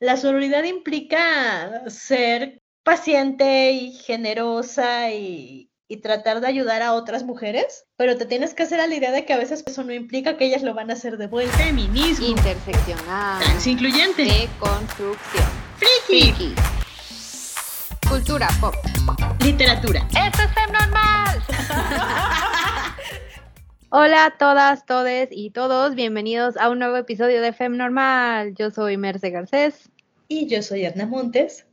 la sororidad implica ser paciente y generosa y, tratar de ayudar a otras mujeres, pero te tienes que hacer a la idea de que a veces eso no implica que ellas lo van a hacer de vuelta. Feminismo. Interseccional. incluyente. De construcción. Friki. Cultura pop. Literatura. ¡Esto es Normal! Hola a todas, todes y todos, bienvenidos a un nuevo episodio de Fem Normal. Yo soy Merce Garcés. Y yo soy Edna Montes.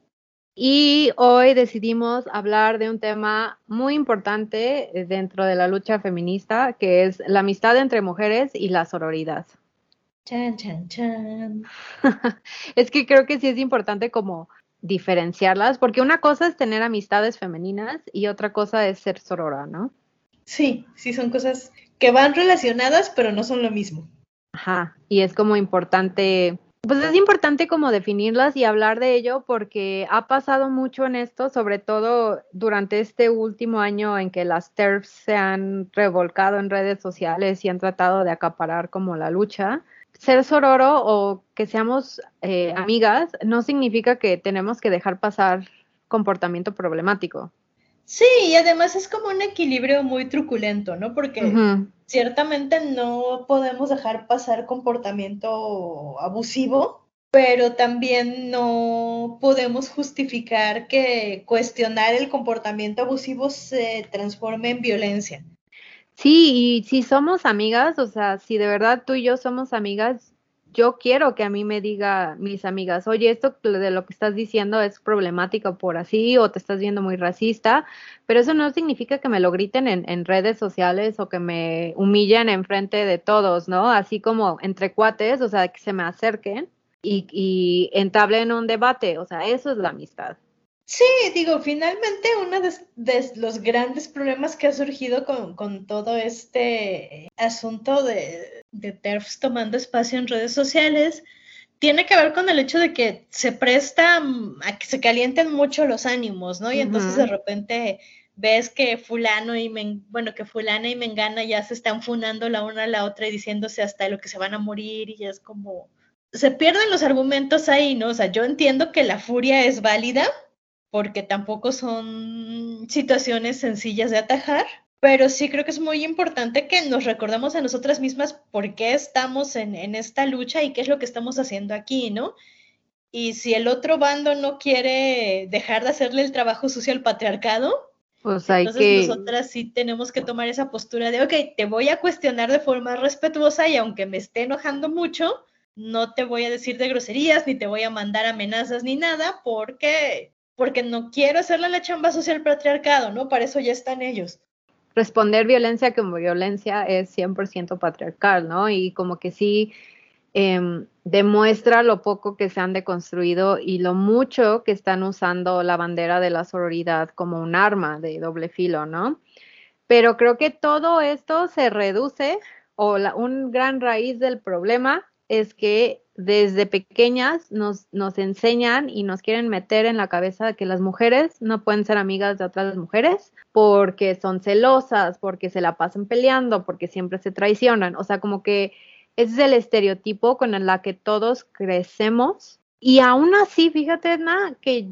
Y hoy decidimos hablar de un tema muy importante dentro de la lucha feminista, que es la amistad entre mujeres y la sororidad. Chan, chan, chan. es que creo que sí es importante como diferenciarlas, porque una cosa es tener amistades femeninas y otra cosa es ser sorora, ¿no? Sí, sí, son cosas que van relacionadas, pero no son lo mismo. Ajá, y es como importante, pues es importante como definirlas y hablar de ello porque ha pasado mucho en esto, sobre todo durante este último año en que las TERFs se han revolcado en redes sociales y han tratado de acaparar como la lucha. Ser sororo o que seamos eh, amigas no significa que tenemos que dejar pasar comportamiento problemático. Sí, y además es como un equilibrio muy truculento, ¿no? Porque ciertamente no podemos dejar pasar comportamiento abusivo, pero también no podemos justificar que cuestionar el comportamiento abusivo se transforme en violencia. Sí, y si somos amigas, o sea, si de verdad tú y yo somos amigas, yo quiero que a mí me diga mis amigas, oye, esto de lo que estás diciendo es problemático por así o te estás viendo muy racista, pero eso no significa que me lo griten en, redes sociales o que me humillen en frente de todos, ¿no? Así como entre cuates, o sea, que se me acerquen y, y entablen un debate, o sea, eso es la amistad. Sí, digo, finalmente uno de, los grandes problemas que ha surgido con, todo este asunto de, de TERFs tomando espacio en redes sociales tiene que ver con el hecho de que se presta a que se calienten mucho los ánimos, ¿no? Y entonces de repente ves que fulano y bueno, que fulana y mengana ya se están funando la una a la otra y diciéndose hasta lo que se van a morir y es como se pierden los argumentos ahí, ¿no? O sea, yo entiendo que la furia es válida, porque tampoco son situaciones sencillas de atajar, pero sí creo que es muy importante que nos recordemos a nosotras mismas por qué estamos en, esta lucha y qué es lo que estamos haciendo aquí, ¿no? Y si el otro bando no quiere dejar de hacerle el trabajo sucio al patriarcado, pues hay entonces nosotras sí tenemos que tomar esa postura de, ok, te voy a cuestionar de forma respetuosa y aunque me esté enojando mucho, no te voy a decir de groserías, ni te voy a mandar amenazas ni nada, porque porque no quiero hacerle la chamba social patriarcado, ¿no? Para eso ya están ellos. Responder violencia como violencia es 100% patriarcal, ¿no? Y como que sí em, demuestra lo poco que se han deconstruido y lo mucho que están usando la bandera de la sororidad como un arma de doble filo, ¿no? Pero creo que todo esto se reduce o la, un gran raíz del problema es que desde pequeñas nos, nos enseñan y nos quieren meter en la cabeza que las mujeres no pueden ser amigas de otras mujeres porque son celosas, porque se la pasan peleando, porque siempre se traicionan. O sea, como que ese es el estereotipo con el que todos crecemos. Y aún así, fíjate, Edna, que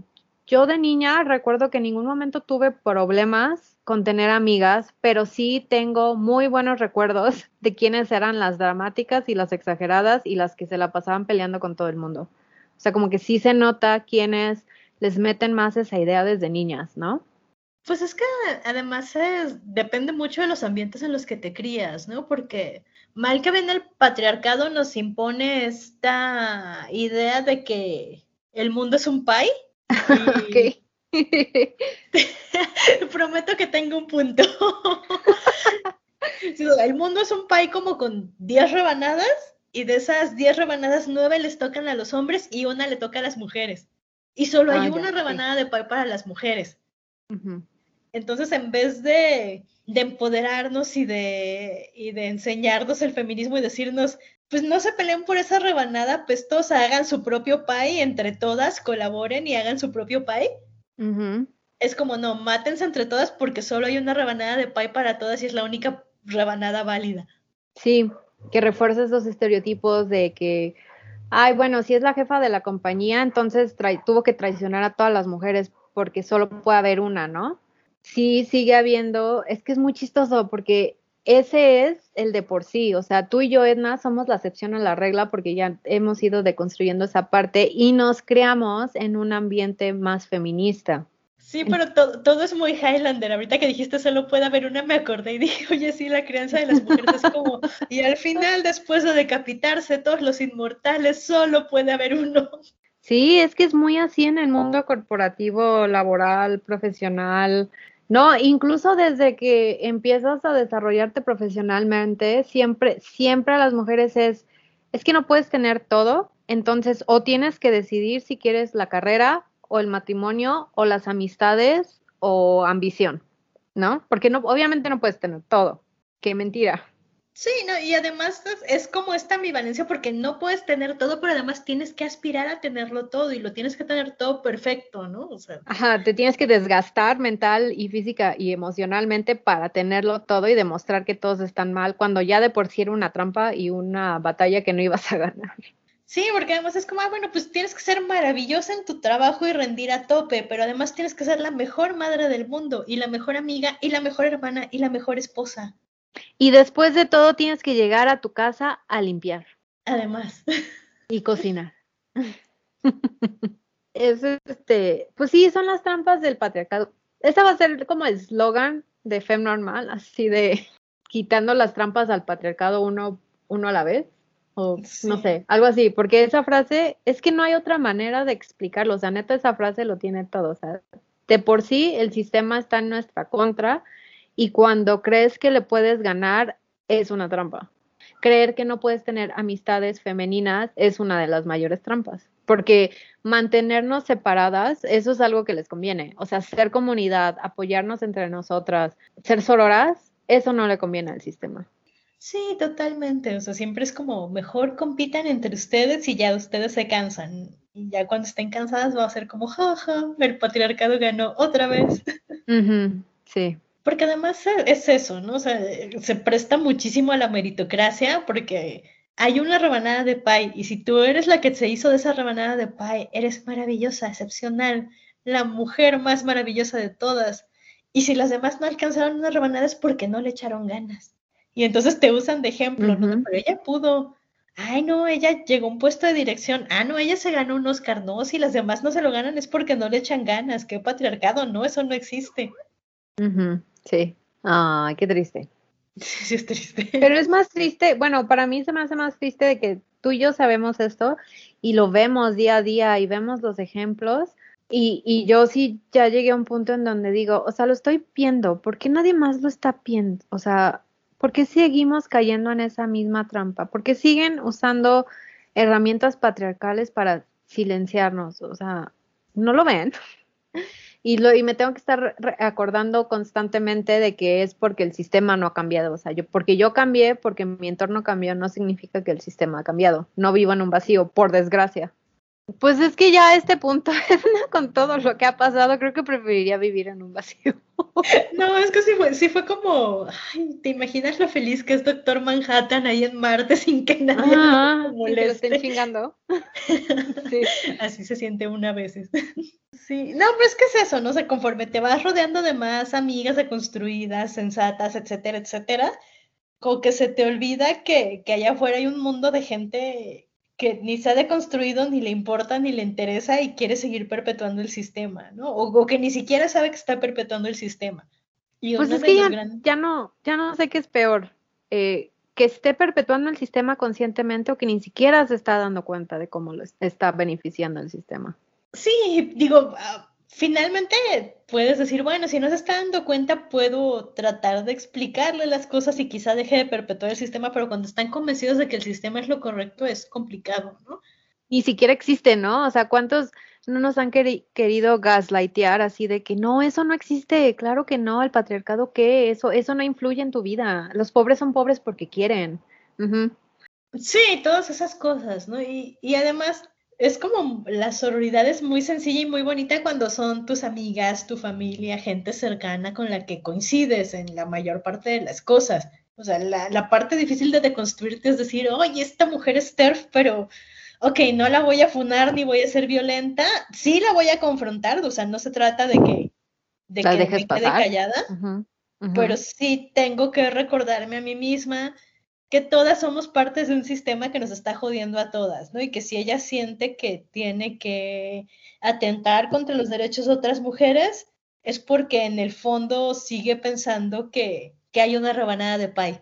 yo de niña recuerdo que en ningún momento tuve problemas con tener amigas, pero sí tengo muy buenos recuerdos de quiénes eran las dramáticas y las exageradas y las que se la pasaban peleando con todo el mundo. O sea, como que sí se nota quiénes les meten más esa idea desde niñas, ¿no? Pues es que además depende mucho de los ambientes en los que te crías, ¿no? Porque mal que bien el patriarcado nos impone esta idea de que el mundo es un pay. Y, Prometo que tengo un punto. el mundo es un pay como con 10 rebanadas y de esas 10 rebanadas, 9 les tocan a los hombres y una le toca a las mujeres. Y solo hay ah, una rebanada de pay para las mujeres. Entonces, en vez de, de empoderarnos y de, y de enseñarnos el feminismo y decirnos, pues no se peleen por esa rebanada, pues todos hagan su propio pay, entre todas colaboren y hagan su propio pay es como, no, mátense entre todas porque solo hay una rebanada de pay para todas y es la única rebanada válida. Sí, que refuerza esos estereotipos de que ay, bueno, si es la jefa de la compañía, entonces tuvo que traicionar a todas las mujeres porque solo puede haber una, ¿no? Sí, sigue habiendo, es que es muy chistoso porque ese es el de por sí, o sea, tú y yo, Edna, somos la excepción a la regla porque ya hemos ido deconstruyendo esa parte y nos creamos en un ambiente más feminista. Sí, pero todo es muy Highlander. Ahorita que dijiste solo puede haber una, me acordé y dije, oye, sí, la crianza de las mujeres es como. Y al final, después de decapitarse todos los inmortales, solo puede haber uno. Sí, es que es muy así en el mundo corporativo, laboral, profesional. No, incluso desde que empiezas a desarrollarte profesionalmente, siempre, siempre a las mujeres es, es que no puedes tener todo, entonces o tienes que decidir si quieres la carrera o el matrimonio o las amistades o ambición, ¿no? Porque no, obviamente no puedes tener todo. Qué mentira. Sí, no, y además es, como esta ambivalencia porque no puedes tener todo, pero además tienes que aspirar a tenerlo todo y lo tienes que tener todo perfecto, ¿no? O sea, Ajá, te tienes que desgastar mental y física y emocionalmente para tenerlo todo y demostrar que todos están mal cuando ya de por sí era una trampa y una batalla que no ibas a ganar. Sí, porque además es como, ah, bueno, pues tienes que ser maravillosa en tu trabajo y rendir a tope, pero además tienes que ser la mejor madre del mundo y la mejor amiga y la mejor hermana y la mejor esposa. Y después de todo tienes que llegar a tu casa a limpiar. Además. Y cocinar. es este, pues sí, son las trampas del patriarcado. Esta va a ser como el eslogan de Fem Normal, así de quitando las trampas al patriarcado uno, uno a la vez. O no sé, algo así, porque esa frase es que no hay otra manera de explicarlo. O sea, neta, esa frase lo tiene todo. O sea, de por sí el sistema está en nuestra contra y cuando crees que le puedes ganar es una trampa. Creer que no puedes tener amistades femeninas es una de las mayores trampas, porque mantenernos separadas, eso es algo que les conviene. O sea, ser comunidad, apoyarnos entre nosotras, ser sororas, eso no le conviene al sistema. Sí, totalmente. O sea, siempre es como mejor compitan entre ustedes y ya ustedes se cansan. Y ya cuando estén cansadas va a ser como, jaja, el patriarcado ganó otra vez. Sí. Porque además es eso, ¿no? O sea, se presta muchísimo a la meritocracia porque hay una rebanada de pie y si tú eres la que se hizo de esa rebanada de pie, eres maravillosa, excepcional, la mujer más maravillosa de todas. Y si las demás no alcanzaron una rebanada es porque no le echaron ganas. Y entonces te usan de ejemplo, ¿no? Pero ella pudo. Ay, no, ella llegó a un puesto de dirección. Ah, no, ella se ganó un Oscar. No, si las demás no se lo ganan es porque no le echan ganas. Qué patriarcado, no, eso no existe. Sí. Ay, qué triste. Sí, es triste. Pero es más triste, bueno, para mí se me hace más triste de que tú y yo sabemos esto y lo vemos día a día y vemos los ejemplos. Y, y yo sí ya llegué a un punto en donde digo, o sea, lo estoy viendo, ¿por qué nadie más lo está viendo? O sea, ¿por qué seguimos cayendo en esa misma trampa? ¿Por qué siguen usando herramientas patriarcales para silenciarnos? O sea, ¿no lo ven? Y, lo, y me tengo que estar acordando constantemente de que es porque el sistema no ha cambiado. O sea, yo, porque yo cambié, porque mi entorno cambió, no significa que el sistema ha cambiado. No vivo en un vacío, por desgracia. Pues es que ya a este punto, con todo lo que ha pasado, creo que preferiría vivir en un vacío. No, es que sí fue, sí fue como, ay, ¿te imaginas lo feliz que es Doctor Manhattan ahí en Marte sin que nadie ah, lo moleste? estén chingando. Sí. Así se siente una a veces. Sí, no, pero es que es eso, ¿no? O conforme te vas rodeando de más amigas deconstruidas, sensatas, etcétera, etcétera, como que se te olvida que, que allá afuera hay un mundo de gente que ni se ha deconstruido, ni le importa, ni le interesa y quiere seguir perpetuando el sistema, ¿no? O, que ni siquiera sabe que está perpetuando el sistema. Y pues es que ya, no, ya no sé qué es peor, eh, que esté perpetuando el sistema conscientemente o que ni siquiera se está dando cuenta de cómo lo está beneficiando el sistema. Sí, digo, finalmente puedes decir, bueno, si no se está dando cuenta, puedo tratar de explicarle las cosas y quizá deje de perpetuar el sistema, pero cuando están convencidos de que el sistema es lo correcto, es complicado, ¿no? Ni siquiera existe, ¿no? O sea, ¿cuántos no nos han querido gaslightear así de que no, eso no existe? Claro que no, el patriarcado, ¿qué? Eso, eso no influye en tu vida. Los pobres son pobres porque quieren. Sí, todas esas cosas, ¿no? Y, y además es como la sororidad es muy sencilla y muy bonita cuando son tus amigas, tu familia, gente cercana con la que coincides en la mayor parte de las cosas. O sea, la, la parte difícil de deconstruirte es decir, oye, esta mujer es TERF, pero ok, no la voy a funar ni voy a ser violenta, sí la voy a confrontar, o sea, no se trata de que, de La que me quede pasar. callada, Ujú, ujú. pero sí tengo que recordarme a mí misma que todas somos partes de un sistema que nos está jodiendo a todas, ¿no? Y que si ella siente que tiene que atentar contra los derechos de otras mujeres, es porque en el fondo sigue pensando que, que hay una rebanada de pie.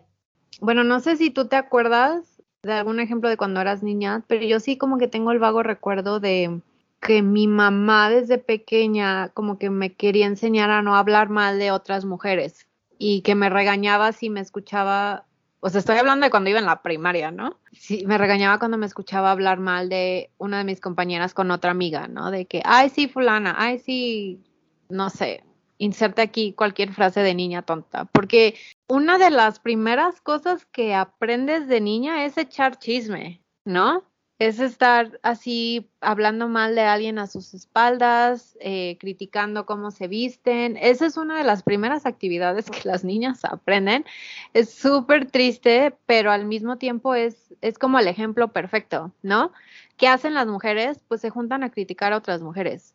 Bueno, no sé si tú te acuerdas de algún ejemplo de cuando eras niña, pero yo sí como que tengo el vago recuerdo de que mi mamá desde pequeña como que me quería enseñar a no hablar mal de otras mujeres y que me regañaba si me escuchaba, o sea, estoy hablando de cuando iba en la primaria, ¿no? Sí, me regañaba cuando me escuchaba hablar mal de una de mis compañeras con otra amiga, ¿no? De que, ay, sí, fulana, ay, sí, no sé, inserte aquí cualquier frase de niña tonta, porque una de las primeras cosas que aprendes de niña es echar chisme, ¿no? Es estar así hablando mal de alguien a sus espaldas, eh, criticando cómo se visten. Esa es una de las primeras actividades que las niñas aprenden. Es súper triste, pero al mismo tiempo es, es como el ejemplo perfecto, ¿no? ¿Qué hacen las mujeres? Pues se juntan a criticar a otras mujeres.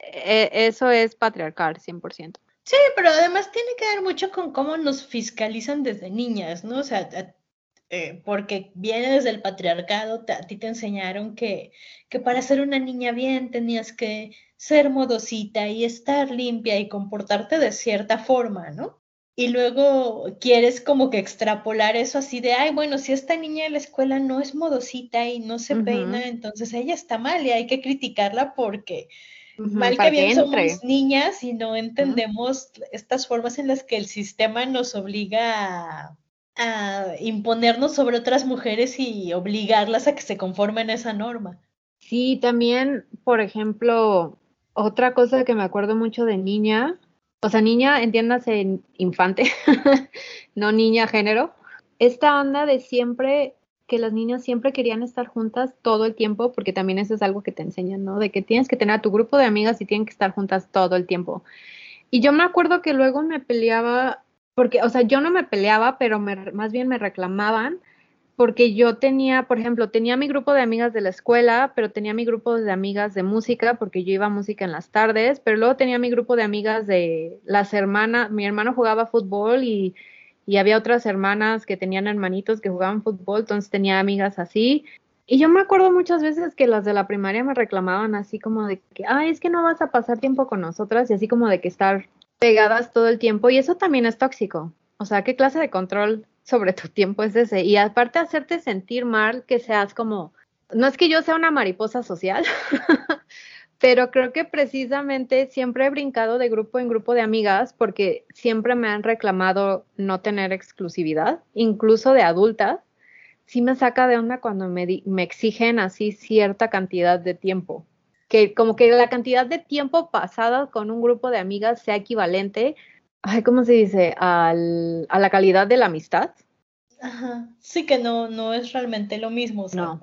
E- eso es patriarcal, 100%. Sí, pero además tiene que ver mucho con cómo nos fiscalizan desde niñas, ¿no? O sea, eh, porque viene desde el patriarcado, te- a ti te enseñaron que, que para ser una niña bien tenías que ser modosita y estar limpia y comportarte de cierta forma, ¿no? Y luego quieres como que extrapolar eso así de, ay, bueno, si esta niña en la escuela no es modosita y no se peina, entonces ella está mal y hay que criticarla porque mal que bien somos niñas y no entendemos estas formas en las que el sistema nos obliga a, a imponernos sobre otras mujeres y obligarlas a que se conformen a esa norma. Sí, también, por ejemplo, otra cosa que me acuerdo mucho de niña, o sea, niña, entiéndase en infante, no niña género, esta onda de siempre, que las niñas siempre querían estar juntas todo el tiempo, porque también eso es algo que te enseñan, ¿no? De que tienes que tener a tu grupo de amigas y tienen que estar juntas todo el tiempo. Y yo me acuerdo que luego me peleaba, porque, o sea, yo no me peleaba, pero más bien me reclamaban porque yo tenía, por ejemplo, tenía mi grupo de amigas de la escuela, pero tenía mi grupo de amigas de música, porque yo iba a música en las tardes, pero luego tenía mi grupo de amigas de las hermanas, mi hermano jugaba fútbol y, y había otras hermanas que tenían hermanitos que jugaban fútbol, entonces tenía amigas así. Y yo me acuerdo muchas veces que las de la primaria me reclamaban así como de que, ay, es que no vas a pasar tiempo con nosotras y así como de que estar pegadas todo el tiempo y eso también es tóxico. O sea, ¿qué clase de control sobre tu tiempo es ese? Y aparte hacerte sentir mal que seas como, no es que yo sea una mariposa social, pero creo que precisamente siempre he brincado de grupo en grupo de amigas porque siempre me han reclamado no tener exclusividad, incluso de adultas. Sí me saca de onda cuando me, me exigen así cierta cantidad de tiempo. Que como que la cantidad de tiempo pasado con un grupo de amigas sea equivalente, ay, ¿cómo se dice? Al, a la calidad de la amistad. Ajá. Sí que no, no es realmente lo mismo. o sea, No.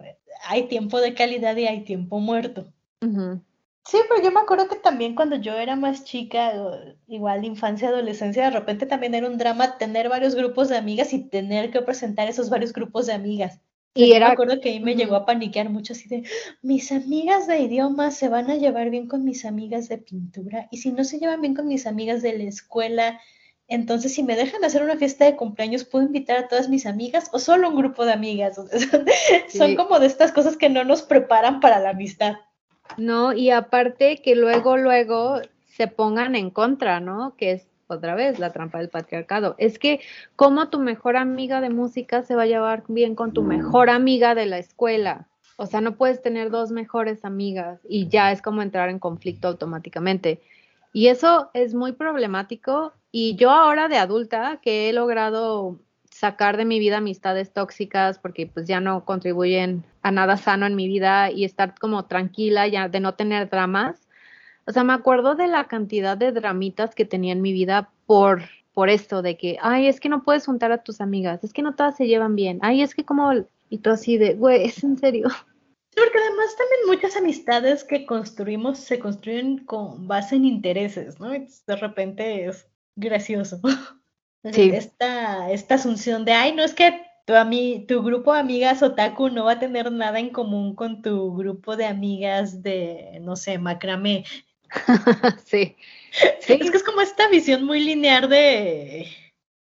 Hay tiempo de calidad y hay tiempo muerto. Sí, pero yo me acuerdo que también cuando yo era más chica, igual infancia, adolescencia, de repente también era un drama tener varios grupos de amigas y tener que presentar esos varios grupos de amigas. Y yo me era- acuerdo que ahí me llegó a paniquear mucho así de, mis amigas de idiomas se van a llevar bien con mis amigas de pintura y si no se llevan bien con mis amigas de la escuela, entonces si me dejan hacer una fiesta de cumpleaños, ¿puedo invitar a todas mis amigas o solo un grupo de amigas? Son, como de estas cosas que no nos preparan para la amistad. No, y aparte que luego, luego se pongan en contra, ¿no? Que es otra vez la trampa del patriarcado. Es que, ¿cómo tu mejor amiga de música se va a llevar bien con tu mejor amiga de la escuela? O sea, no puedes tener dos mejores amigas y ya es como entrar en conflicto automáticamente. Y eso es muy problemático. Y yo ahora de adulta, que he logrado sacar de mi vida amistades tóxicas porque pues ya no contribuyen a nada sano en mi vida y estar como tranquila ya de no tener dramas. O sea, me acuerdo de la cantidad de dramitas que tenía en mi vida por por esto de que, ay, es que no puedes juntar a tus amigas, es que no todas se llevan bien, ay, es que como, y tú así de, güey, es en serio. Porque además también muchas amistades que construimos se construyen con base en intereses, ¿no? De repente es gracioso. Sí. Esta, esta asunción de, ay, no es que tu, ami- tu grupo de amigas otaku no va a tener nada en común con tu grupo de amigas de, no sé, macramé. sí. sí. Es que es como esta visión muy lineal de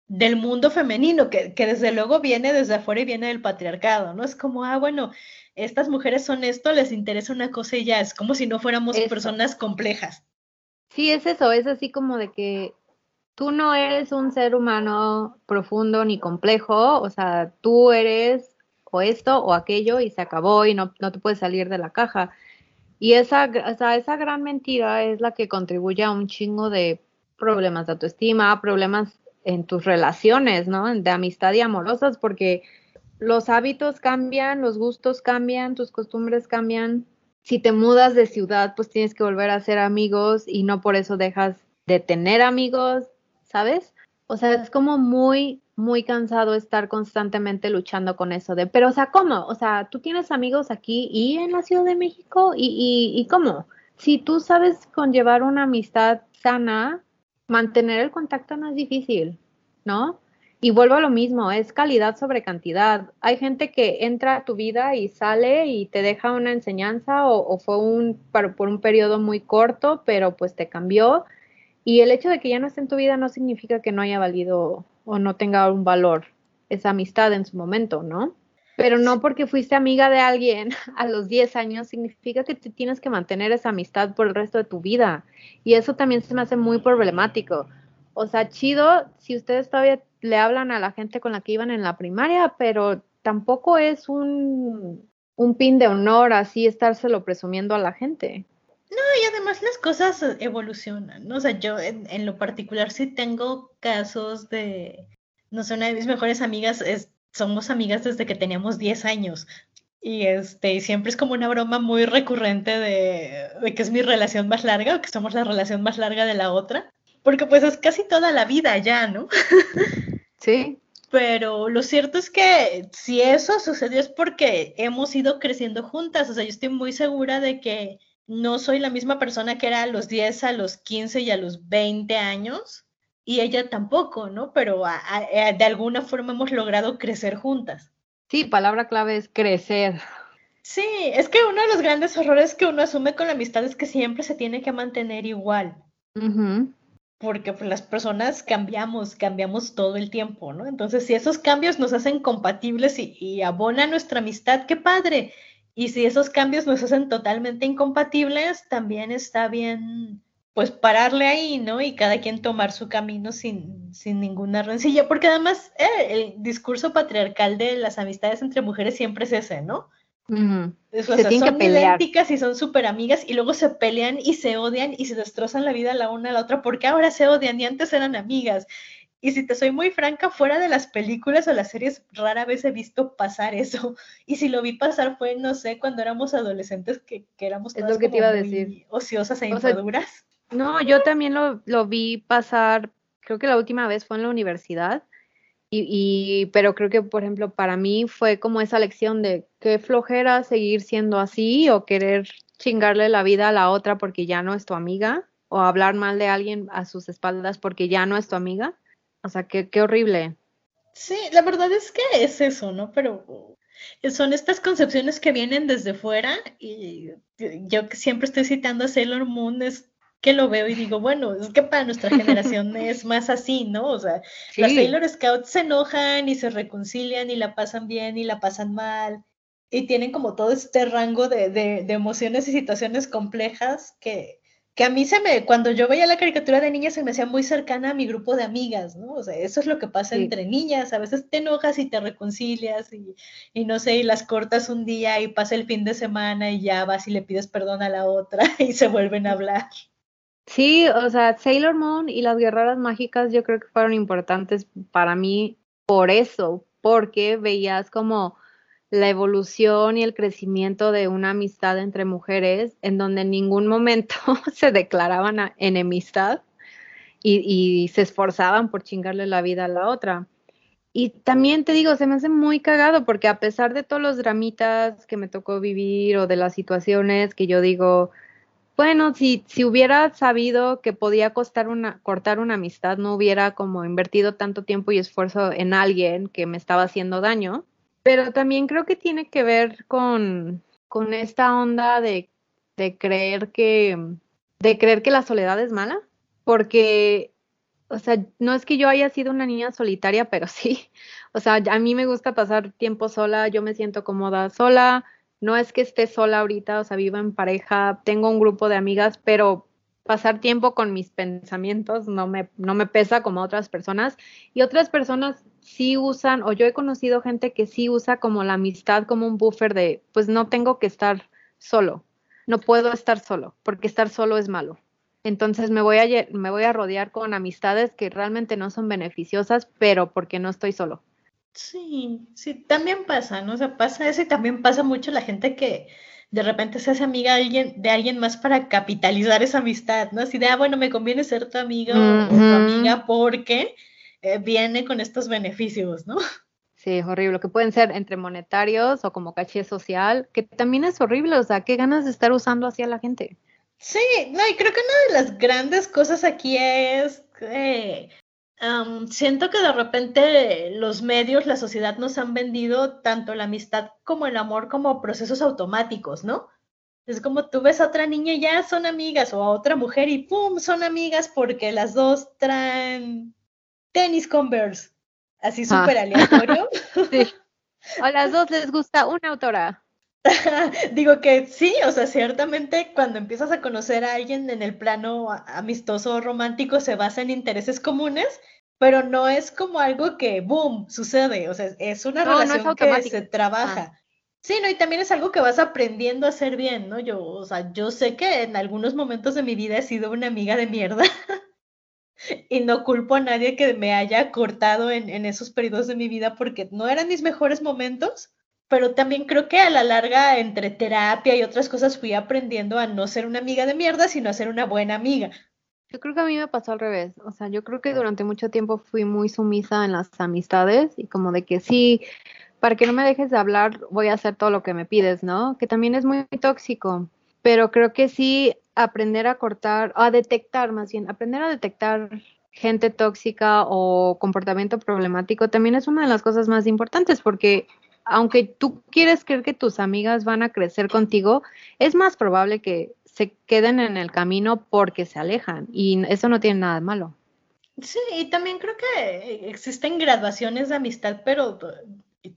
del mundo femenino, que, que desde luego viene desde afuera y viene del patriarcado, ¿no? Es como, ah, bueno, estas mujeres son esto, les interesa una cosa y ya, es como si no fuéramos Eso. personas complejas. Sí, es eso, es así como de que tú no eres un ser humano profundo ni complejo, o sea, tú eres o esto o aquello y se acabó y no, no te puedes salir de la caja. Y esa, esa gran mentira es la que contribuye a un chingo de problemas de autoestima, problemas en tus relaciones, ¿no? De amistad y amorosas, porque los hábitos cambian, los gustos cambian, tus costumbres cambian. Si te mudas de ciudad, pues tienes que volver a ser amigos y no por eso dejas de tener amigos, ¿sabes? O sea, es como muy, muy cansado estar constantemente luchando con eso de, pero o sea, ¿cómo? O sea, tú tienes amigos aquí y en la Ciudad de México y, y, ¿cómo? Si tú sabes conllevar una amistad sana, mantener el contacto no es difícil, ¿no? Y vuelvo a lo mismo, es calidad sobre cantidad. Hay gente que entra a tu vida y sale y te deja una enseñanza o, o fue un, por, por un periodo muy corto, pero pues te cambió. Y el hecho de que ya no esté en tu vida no significa que no haya valido o no tenga un valor esa amistad en su momento, ¿no? Pero no porque fuiste amiga de alguien a los 10 años significa que te tienes que mantener esa amistad por el resto de tu vida. Y eso también se me hace muy problemático. O sea, chido si ustedes todavía le hablan a la gente con la que iban en la primaria, pero tampoco es un, un pin de honor así estárselo presumiendo a la gente. No, y además las cosas evolucionan, ¿no? O sea, yo en, en lo particular sí tengo casos de, no sé, una de mis mejores amigas es somos amigas desde que teníamos 10 años. Y este, siempre es como una broma muy recurrente de, de, que es mi relación más larga o que somos la relación más larga de la otra. Porque pues es casi toda la vida ya, ¿no? Sí. Pero lo cierto es que si eso sucedió es porque hemos ido creciendo juntas. O sea, yo estoy muy segura de que no soy la misma persona que era a los 10, a los 15 y a los 20 años y ella tampoco, ¿no? Pero a, a, de alguna forma hemos logrado crecer juntas. Sí, palabra clave es crecer. Sí, es que uno de los grandes errores que uno asume con la amistad es que siempre se tiene que mantener igual. Uh -huh. Porque pues, las personas cambiamos, cambiamos todo el tiempo, ¿no? Entonces, si esos cambios nos hacen compatibles y, y abonan nuestra amistad, qué padre. Y si esos cambios nos hacen totalmente incompatibles, también está bien pues pararle ahí, ¿no? Y cada quien tomar su camino sin, sin ninguna rencilla, porque además eh, el discurso patriarcal de las amistades entre mujeres siempre es ese, ¿no? Uh -huh. o sea, son idénticas y son súper amigas y luego se pelean y se odian y se destrozan la vida la una a la otra porque ahora se odian y antes eran amigas. Y si te soy muy franca, fuera de las películas o las series, rara vez he visto pasar eso. Y si lo vi pasar fue, no sé, cuando éramos adolescentes que, que éramos todas es lo que te iba a decir. ociosas e inmaduras. O sea, no, yo también lo, lo, vi pasar, creo que la última vez fue en la universidad, y, y, pero creo que, por ejemplo, para mí fue como esa lección de qué flojera seguir siendo así o querer chingarle la vida a la otra porque ya no es tu amiga, o hablar mal de alguien a sus espaldas porque ya no es tu amiga. O sea, qué, qué horrible. Sí, la verdad es que es eso, ¿no? Pero son estas concepciones que vienen desde fuera y yo siempre estoy citando a Sailor Moon, es que lo veo y digo, bueno, es que para nuestra generación es más así, ¿no? O sea, sí. las Sailor Scouts se enojan y se reconcilian y la pasan bien y la pasan mal y tienen como todo este rango de, de, de emociones y situaciones complejas que, que a mí se me, cuando yo veía la caricatura de niñas se me hacía muy cercana a mi grupo de amigas, ¿no? O sea, eso es lo que pasa sí. entre niñas, a veces te enojas y te reconcilias y, y, no sé, y las cortas un día y pasa el fin de semana y ya vas y le pides perdón a la otra y se vuelven a hablar. Sí, o sea, Sailor Moon y las guerreras mágicas yo creo que fueron importantes para mí por eso, porque veías como la evolución y el crecimiento de una amistad entre mujeres en donde en ningún momento se declaraban enemistad y, se esforzaban por chingarle la vida a la otra. Y también te digo, se me hace muy cagado porque a pesar de todos los dramitas que me tocó vivir o de las situaciones que yo digo, Bueno, si, si hubiera sabido que podía costar una, cortar una amistad, no hubiera como invertido tanto tiempo y esfuerzo en alguien que me estaba haciendo daño. Pero también creo que tiene que ver con, con esta onda de, de creer que, de creer que la soledad es mala, porque, o sea, no es que yo haya sido una niña solitaria, pero sí, o sea, a mí me gusta pasar tiempo sola, yo me siento cómoda sola, no es que esté sola ahorita, o sea, vivo en pareja, tengo un grupo de amigas, pero pasar tiempo con mis pensamientos no me, no me pesa como otras personas. Y otras personas sí usan, o yo he conocido gente que sí usa como la amistad como un buffer de, pues no tengo que estar solo, no puedo estar solo, porque estar solo es malo. Entonces me voy a, me voy a rodear con amistades que realmente no son beneficiosas, pero porque no estoy solo. Sí, sí, también pasa, ¿no? O sea, pasa eso y también pasa mucho la gente que de repente se hace amiga de alguien, de alguien más para capitalizar esa amistad, ¿no? Así de, ah, bueno, me conviene ser tu amiga o, tu amiga porque eh, viene con estos beneficios, ¿no? Sí, es horrible, que pueden ser entre monetarios o como caché social, que también es horrible, o sea, qué ganas de estar usando así a la gente. Sí, no, y creo que una de las grandes cosas aquí es siento que de repente los medios, la sociedad nos han vendido tanto la amistad como el amor como procesos automáticos, ¿no? Es como tú ves a otra niña y ya son amigas o a otra mujer y ¡pum! son amigas porque las dos traen tenis Converse. Así ah. súper aleatorio. sí. O a las dos les gusta una autora. Digo que sí, o sea, ciertamente cuando empiezas a conocer a alguien en el plano amistoso o romántico se basa en intereses comunes, pero no es como algo que, boom, sucede, o sea, es una relación que se trabaja. Ah. Sí, no, y también es algo que vas aprendiendo a hacer bien, ¿no? Yo, o sea, yo sé que en algunos momentos de mi vida he sido una amiga de mierda y no culpo a nadie que me haya cortado en, en esos periodos de mi vida porque no eran mis mejores momentos pero también creo que a la larga, entre terapia y otras cosas, fui aprendiendo a no ser una amiga de mierda, sino a ser una buena amiga. Yo creo que a mí me pasó al revés. O sea, yo creo que durante mucho tiempo fui muy sumisa en las amistades y como de que sí, para que no me dejes de hablar, voy a hacer todo lo que me pides, ¿no? Que también es muy tóxico. Pero creo que sí, aprender a cortar, a detectar más bien, aprender a detectar gente tóxica o comportamiento problemático también es una de las cosas más importantes porque aunque tú quieres creer que tus amigas van a crecer contigo, es más probable que se queden en el camino porque se alejan y eso no tiene nada de malo. Sí, y también creo que existen graduaciones de amistad, pero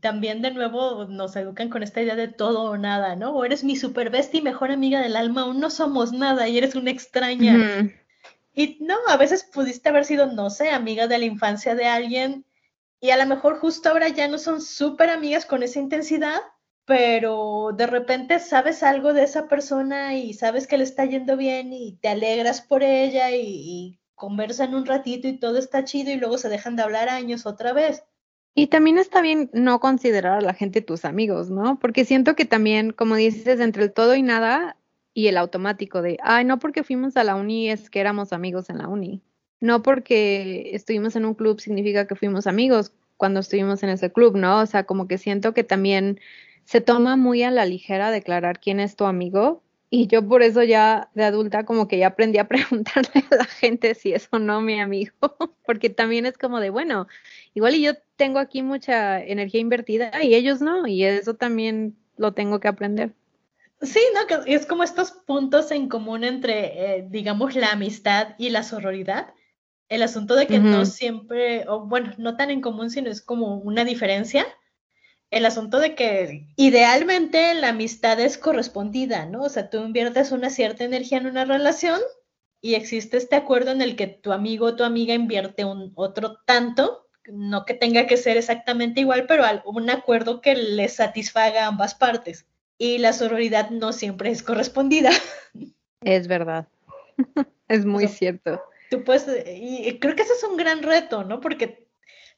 también de nuevo nos educan con esta idea de todo o nada, ¿no? O eres mi super bestia y mejor amiga del alma, o no somos nada y eres una extraña. Y no, a veces pudiste haber sido, no sé, amiga de la infancia de alguien y a lo mejor justo ahora ya no son súper amigas con esa intensidad, pero de repente sabes algo de esa persona y sabes que le está yendo bien y te alegras por ella y, conversan un ratito y todo está chido y luego se dejan de hablar años otra vez. Y también está bien no considerar a la gente tus amigos, ¿no? Porque siento que también, como dices, entre el todo y nada y el automático de, ay, no porque fuimos a la uni es que éramos amigos en la uni no porque estuvimos en un club significa que fuimos amigos cuando estuvimos en ese club, ¿no? O sea, como que siento que también se toma muy a la ligera declarar quién es tu amigo y yo por eso ya de adulta como que ya aprendí a preguntarle a la gente si es o no mi amigo, porque también es como de, bueno, igual y yo tengo aquí mucha energía invertida y ellos no, y eso también lo tengo que aprender. Sí, ¿no? Es como estos puntos en común entre, eh, digamos, la amistad y la sororidad, el asunto de que no siempre, o bueno, no tan en común, sino es como una diferencia. El asunto de que idealmente la amistad es correspondida, ¿no? O sea, tú inviertes una cierta energía en una relación y existe este acuerdo en el que tu amigo o tu amiga invierte un otro tanto, no que tenga que ser exactamente igual, pero un acuerdo que le satisfaga a ambas partes. Y la sororidad no siempre es correspondida. Es verdad. es muy cierto tú puedes, y creo que ese es un gran reto, ¿no? Porque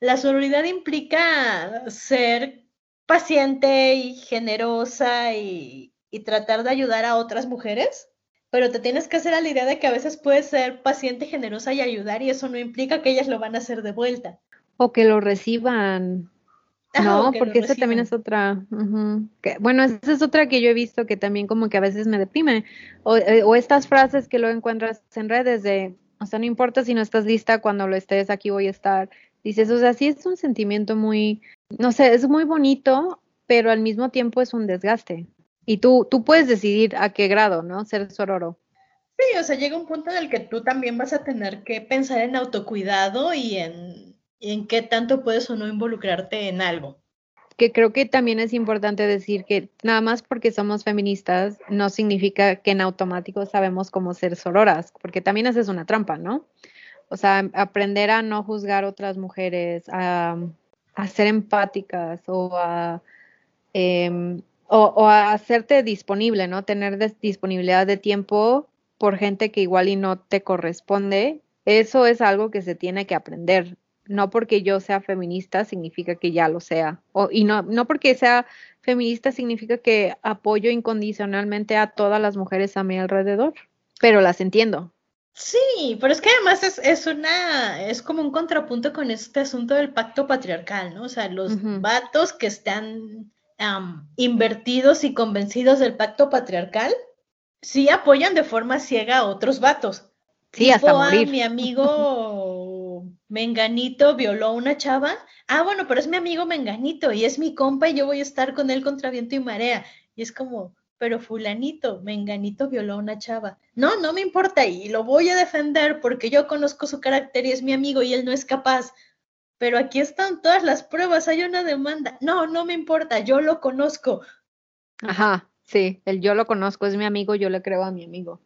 la sororidad implica ser paciente y generosa y, y, tratar de ayudar a otras mujeres, pero te tienes que hacer a la idea de que a veces puedes ser paciente, generosa y ayudar y eso no implica que ellas lo van a hacer de vuelta. O que lo reciban. no, porque esa también es otra. bueno, esa es otra que yo he visto que también como que a veces me deprime. O, eh, o estas frases que lo encuentras en redes de, o sea, no importa si no estás lista, cuando lo estés, aquí voy a estar. Dices, o sea, sí es un sentimiento muy, no sé, es muy bonito, pero al mismo tiempo es un desgaste. Y tú, tú puedes decidir a qué grado, ¿no? Ser sororo. Sí, o sea, llega un punto en el que tú también vas a tener que pensar en autocuidado y en, en qué tanto puedes o no involucrarte en algo. Que creo que también es importante decir que nada más porque somos feministas no significa que en automático sabemos cómo ser sororas, porque también haces una trampa, ¿no? O sea, aprender a no juzgar otras mujeres, a, ser empáticas o a, em, o a hacerte disponible, ¿no? Tener disponibilidad de tiempo por gente que igual y no te corresponde, eso es algo que se tiene que aprender. No porque yo sea feminista significa que ya lo sea. O, y no, no porque sea feminista significa que apoyo incondicionalmente a todas las mujeres a mi alrededor, pero las entiendo. Sí, pero es que además es, es una, es como un contrapunto con este asunto del pacto patriarcal, ¿no? O sea, los vatos que están invertidos y convencidos del pacto patriarcal sí apoyan de forma ciega a otros vatos. Sí, hasta morir. mi amigo Menganito violó a una chava. Ah, bueno, pero es mi amigo Menganito y es mi compa y yo voy a estar con él contra viento y marea. Y es como, pero fulanito, Menganito violó a una chava. No, no me importa y lo voy a defender porque yo conozco su carácter y es mi amigo y él no es capaz. Pero aquí están todas las pruebas, hay una demanda. No, no me importa, yo lo conozco. Ajá. Sí, el yo lo conozco, es mi amigo, yo le creo a mi amigo.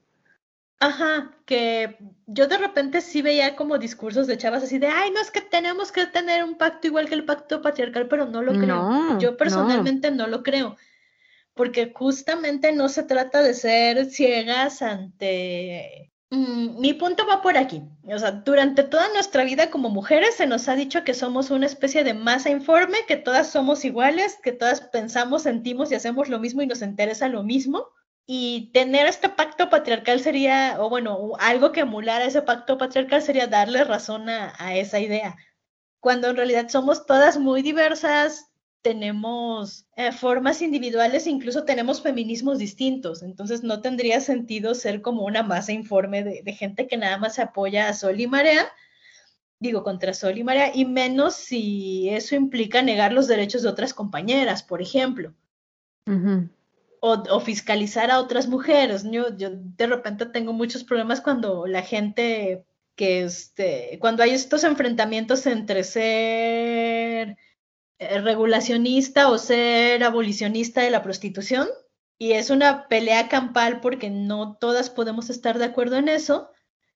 Ajá, que yo de repente sí veía como discursos de chavas así de, ay, no es que tenemos que tener un pacto igual que el pacto patriarcal, pero no lo creo. yo personalmente no. lo creo, porque justamente no se trata de ser ciegas ante Mm, mi punto va por aquí. O sea, durante toda nuestra vida como mujeres se nos ha dicho que somos una especie de masa informe, que todas somos iguales, que todas pensamos, sentimos y hacemos lo mismo y nos interesa lo mismo. Y tener este pacto patriarcal sería, o bueno, algo que emulara ese pacto patriarcal sería darle razón a, a esa idea. Cuando en realidad somos todas muy diversas, tenemos eh, formas individuales, incluso tenemos feminismos distintos, entonces no tendría sentido ser como una masa informe de, gente que nada más se apoya a Sol y Marea, digo, contra Sol y Marea, y menos si eso implica negar los derechos de otras compañeras, por ejemplo. O, fiscalizar a otras mujeres. Yo, yo de repente tengo muchos problemas cuando la gente que este, cuando hay estos enfrentamientos entre ser eh, regulacionista o ser abolicionista de la prostitución. Y es una pelea campal porque no todas podemos estar de acuerdo en eso.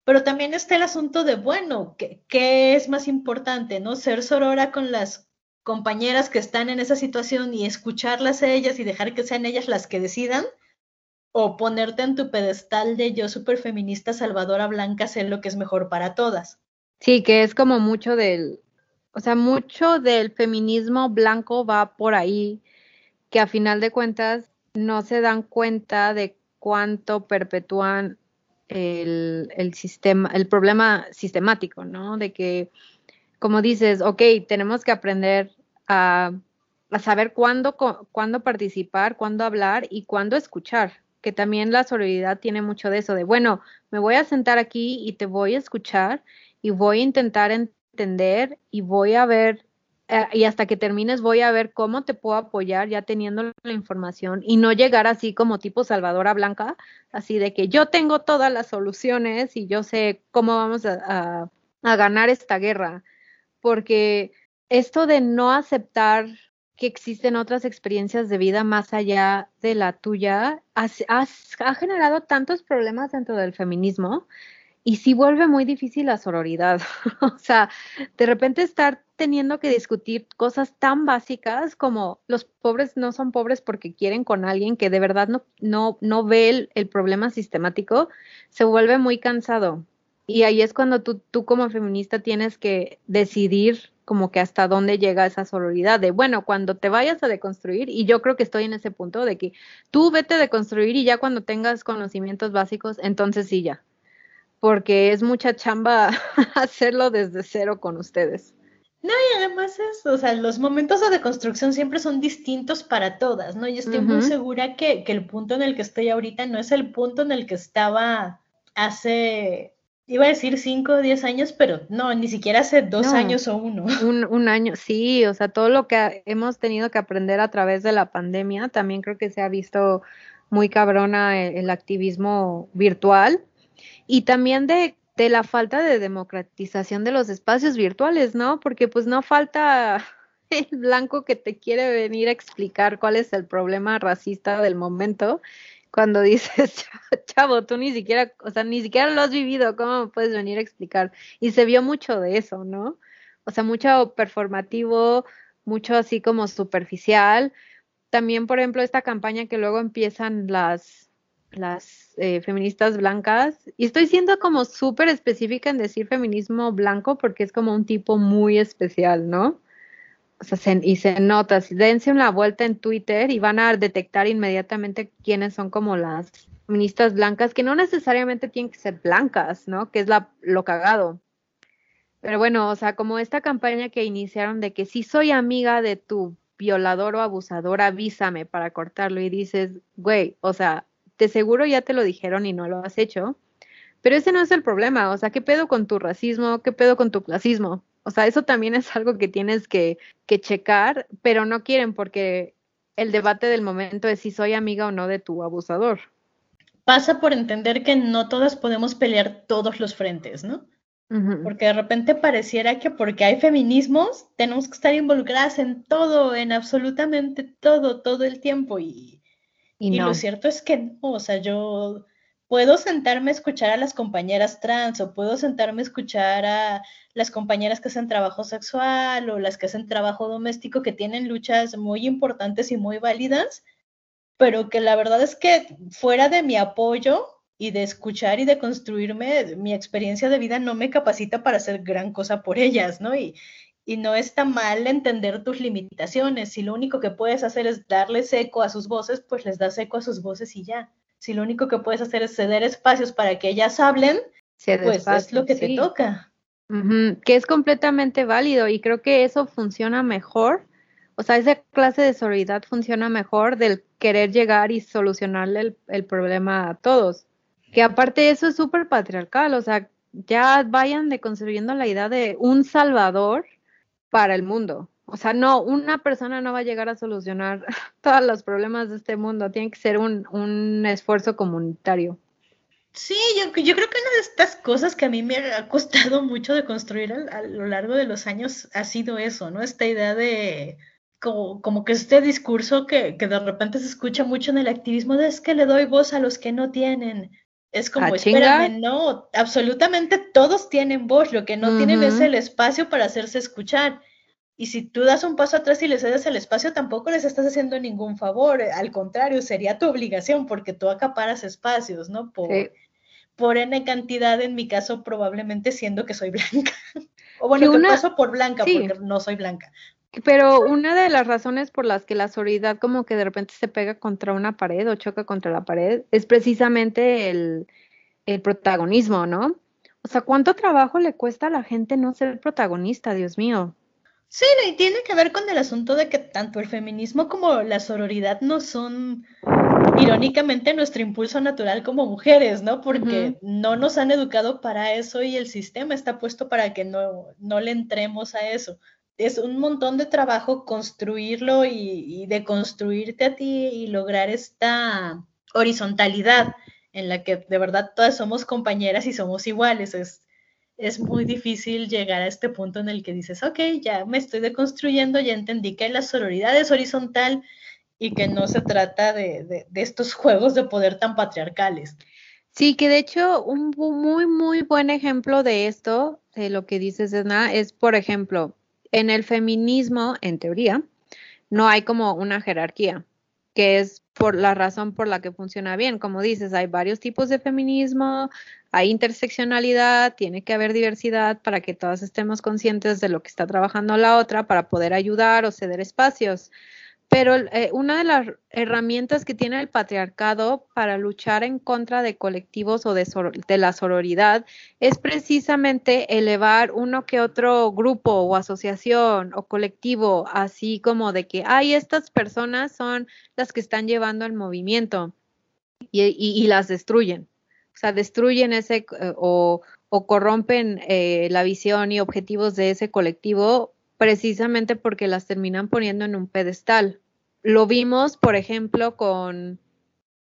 Pero también está el asunto de, bueno, ¿qué, es más importante? ¿No? Ser sorora con las compañeras que están en esa situación y escucharlas a ellas y dejar que sean ellas las que decidan, o ponerte en tu pedestal de yo super feminista salvadora blanca, sé lo que es mejor para todas. Sí, que es como mucho del, o sea, mucho del feminismo blanco va por ahí, que a final de cuentas no se dan cuenta de cuánto perpetúan el, el sistema, el problema sistemático, ¿no? De que, como dices, ok, tenemos que aprender a, saber cuándo, cuándo participar, cuándo hablar y cuándo escuchar que también la solidaridad tiene mucho de eso, de bueno, me voy a sentar aquí y te voy a escuchar y voy a intentar entender y voy a ver, eh, y hasta que termines voy a ver cómo te puedo apoyar ya teniendo la información y no llegar así como tipo Salvadora Blanca, así de que yo tengo todas las soluciones y yo sé cómo vamos a ganar esta guerra, porque esto de no aceptar que existen otras experiencias de vida más allá de la tuya, ha generado tantos problemas dentro del feminismo y sí vuelve muy difícil la sororidad. o sea, de repente estar teniendo que discutir cosas tan básicas como los pobres no son pobres porque quieren con alguien que de verdad no, no, no ve el, el problema sistemático, se vuelve muy cansado. Y ahí es cuando tú, tú como feminista tienes que decidir como que hasta dónde llega esa sororidad, de bueno, cuando te vayas a deconstruir, y yo creo que estoy en ese punto de que tú vete a deconstruir y ya cuando tengas conocimientos básicos, entonces sí ya, porque es mucha chamba hacerlo desde cero con ustedes. No, y además es, o sea, los momentos de deconstrucción siempre son distintos para todas, ¿no? Y estoy muy segura que, que el punto en el que estoy ahorita no es el punto en el que estaba hace, iba a decir 5 o 10 años, pero no, ni siquiera hace dos No. años o uno. Un, un año, sí, o sea, todo lo que ha- hemos tenido que aprender a través de la pandemia, también creo que se ha visto muy cabrona el, el activismo virtual y también de, de la falta de democratización de los espacios virtuales, ¿no? Porque pues no falta el blanco que te quiere venir a explicar cuál es el problema racista del momento. Cuando dices, chavo, tú ni siquiera, o sea, ni siquiera lo has vivido, ¿cómo me puedes venir a explicar? Y se vio mucho de eso, ¿no? O sea, mucho performativo, mucho así como superficial. También, por ejemplo, esta campaña que luego empiezan las, las eh, feministas blancas, y estoy siendo como súper específica en decir feminismo blanco porque es como un tipo muy especial, ¿no? O sea, se- y se nota, si dense una vuelta en Twitter y van a detectar inmediatamente quiénes son como las feministas blancas, que no necesariamente tienen que ser blancas, ¿no? Que es la, lo cagado. Pero bueno, o sea, como esta campaña que iniciaron de que si soy amiga de tu violador o abusador, avísame para cortarlo y dices, güey, o sea, de seguro ya te lo dijeron y no lo has hecho, pero ese no es el problema, o sea, ¿qué pedo con tu racismo? ¿Qué pedo con tu clasismo? O sea, eso también es algo que tienes que, que checar, pero no quieren porque el debate del momento es si soy amiga o no de tu abusador. Pasa por entender que no todas podemos pelear todos los frentes, ¿no? Porque de repente pareciera que porque hay feminismos, tenemos que estar involucradas en todo, en absolutamente todo, todo el tiempo. Y, Y y no. lo cierto es que no, o sea, yo puedo sentarme a escuchar a las compañeras trans o puedo sentarme a escuchar a las compañeras que hacen trabajo sexual o las que hacen trabajo doméstico que tienen luchas muy importantes y muy válidas, pero que la verdad es que fuera de mi apoyo y de escuchar y de construirme, mi experiencia de vida no me capacita para hacer gran cosa por ellas, ¿no? Y, y no está mal entender tus limitaciones. Si lo único que puedes hacer es darles eco a sus voces, pues les das eco a sus voces y ya. Si lo único que puedes hacer es ceder espacios para que ellas hablen, pues es lo que sí. te toca. Que es completamente válido y creo que eso funciona mejor, o sea, esa clase de solidaridad funciona mejor del querer llegar y solucionarle el, el problema a todos. Que aparte de eso es súper patriarcal, o sea, ya vayan deconstruyendo la idea de un salvador para el mundo. O sea, no, una persona no va a llegar a solucionar todos los problemas de este mundo, tiene que ser un, un esfuerzo comunitario. Sí, yo, yo creo que una de estas cosas que a mí me ha costado mucho de construir a, lo largo de los años ha sido eso, ¿no? Esta idea de como, como que este discurso que, que de repente se escucha mucho en el activismo de es que le doy voz a los que no tienen. Es como, ¿Ah, chinga? espérame, no, absolutamente todos tienen voz, lo que no tienen es el espacio para hacerse escuchar. Y si tú das un paso atrás y les cedes el espacio, tampoco les estás haciendo ningún favor. Al contrario, sería tu obligación porque tú acaparas espacios, ¿no? Por, Sí. por N cantidad, en mi caso, probablemente siendo que soy blanca. O bueno, que una- paso por blanca sí. porque no soy blanca. Pero una de las razones por las que la sororidad como que de repente se pega contra una pared o choca contra la pared es precisamente el, el protagonismo, ¿no? O sea, ¿cuánto trabajo le cuesta a la gente no ser protagonista, Dios mío? Sí, y tiene que ver con el asunto de que tanto el feminismo como la sororidad no son, irónicamente, nuestro impulso natural como mujeres, ¿no? Porque no nos han educado para eso y el sistema está puesto para que no, no le entremos a eso. Es un montón de trabajo construirlo y, y deconstruirte a ti y lograr esta horizontalidad en la que de verdad todas somos compañeras y somos iguales. Es, es muy difícil llegar a este punto en el que dices, ok, ya me estoy deconstruyendo, ya entendí que la sororidad es horizontal y que no se trata de, de, estos juegos de poder tan patriarcales. Sí, que de hecho un muy, muy buen ejemplo de esto, de lo que dices, Edna, es, por ejemplo, en el feminismo, en teoría, no hay como una jerarquía, que es por la razón por la que funciona bien. Como dices, hay varios tipos de feminismo, hay interseccionalidad, tiene que haber diversidad para que todas estemos conscientes de lo que está trabajando la otra, para poder ayudar o ceder espacios. Pero eh, una de las herramientas que tiene el patriarcado para luchar en contra de colectivos o de, la sororidad es precisamente elevar uno que otro grupo o asociación o colectivo, así como de que, ay, estas personas son las que están llevando el movimiento y las destruyen. O sea, destruyen ese eh, o, o, corrompen eh, la visión y objetivos de ese colectivo precisamente porque las terminan poniendo en un pedestal. Lo vimos, por ejemplo, con,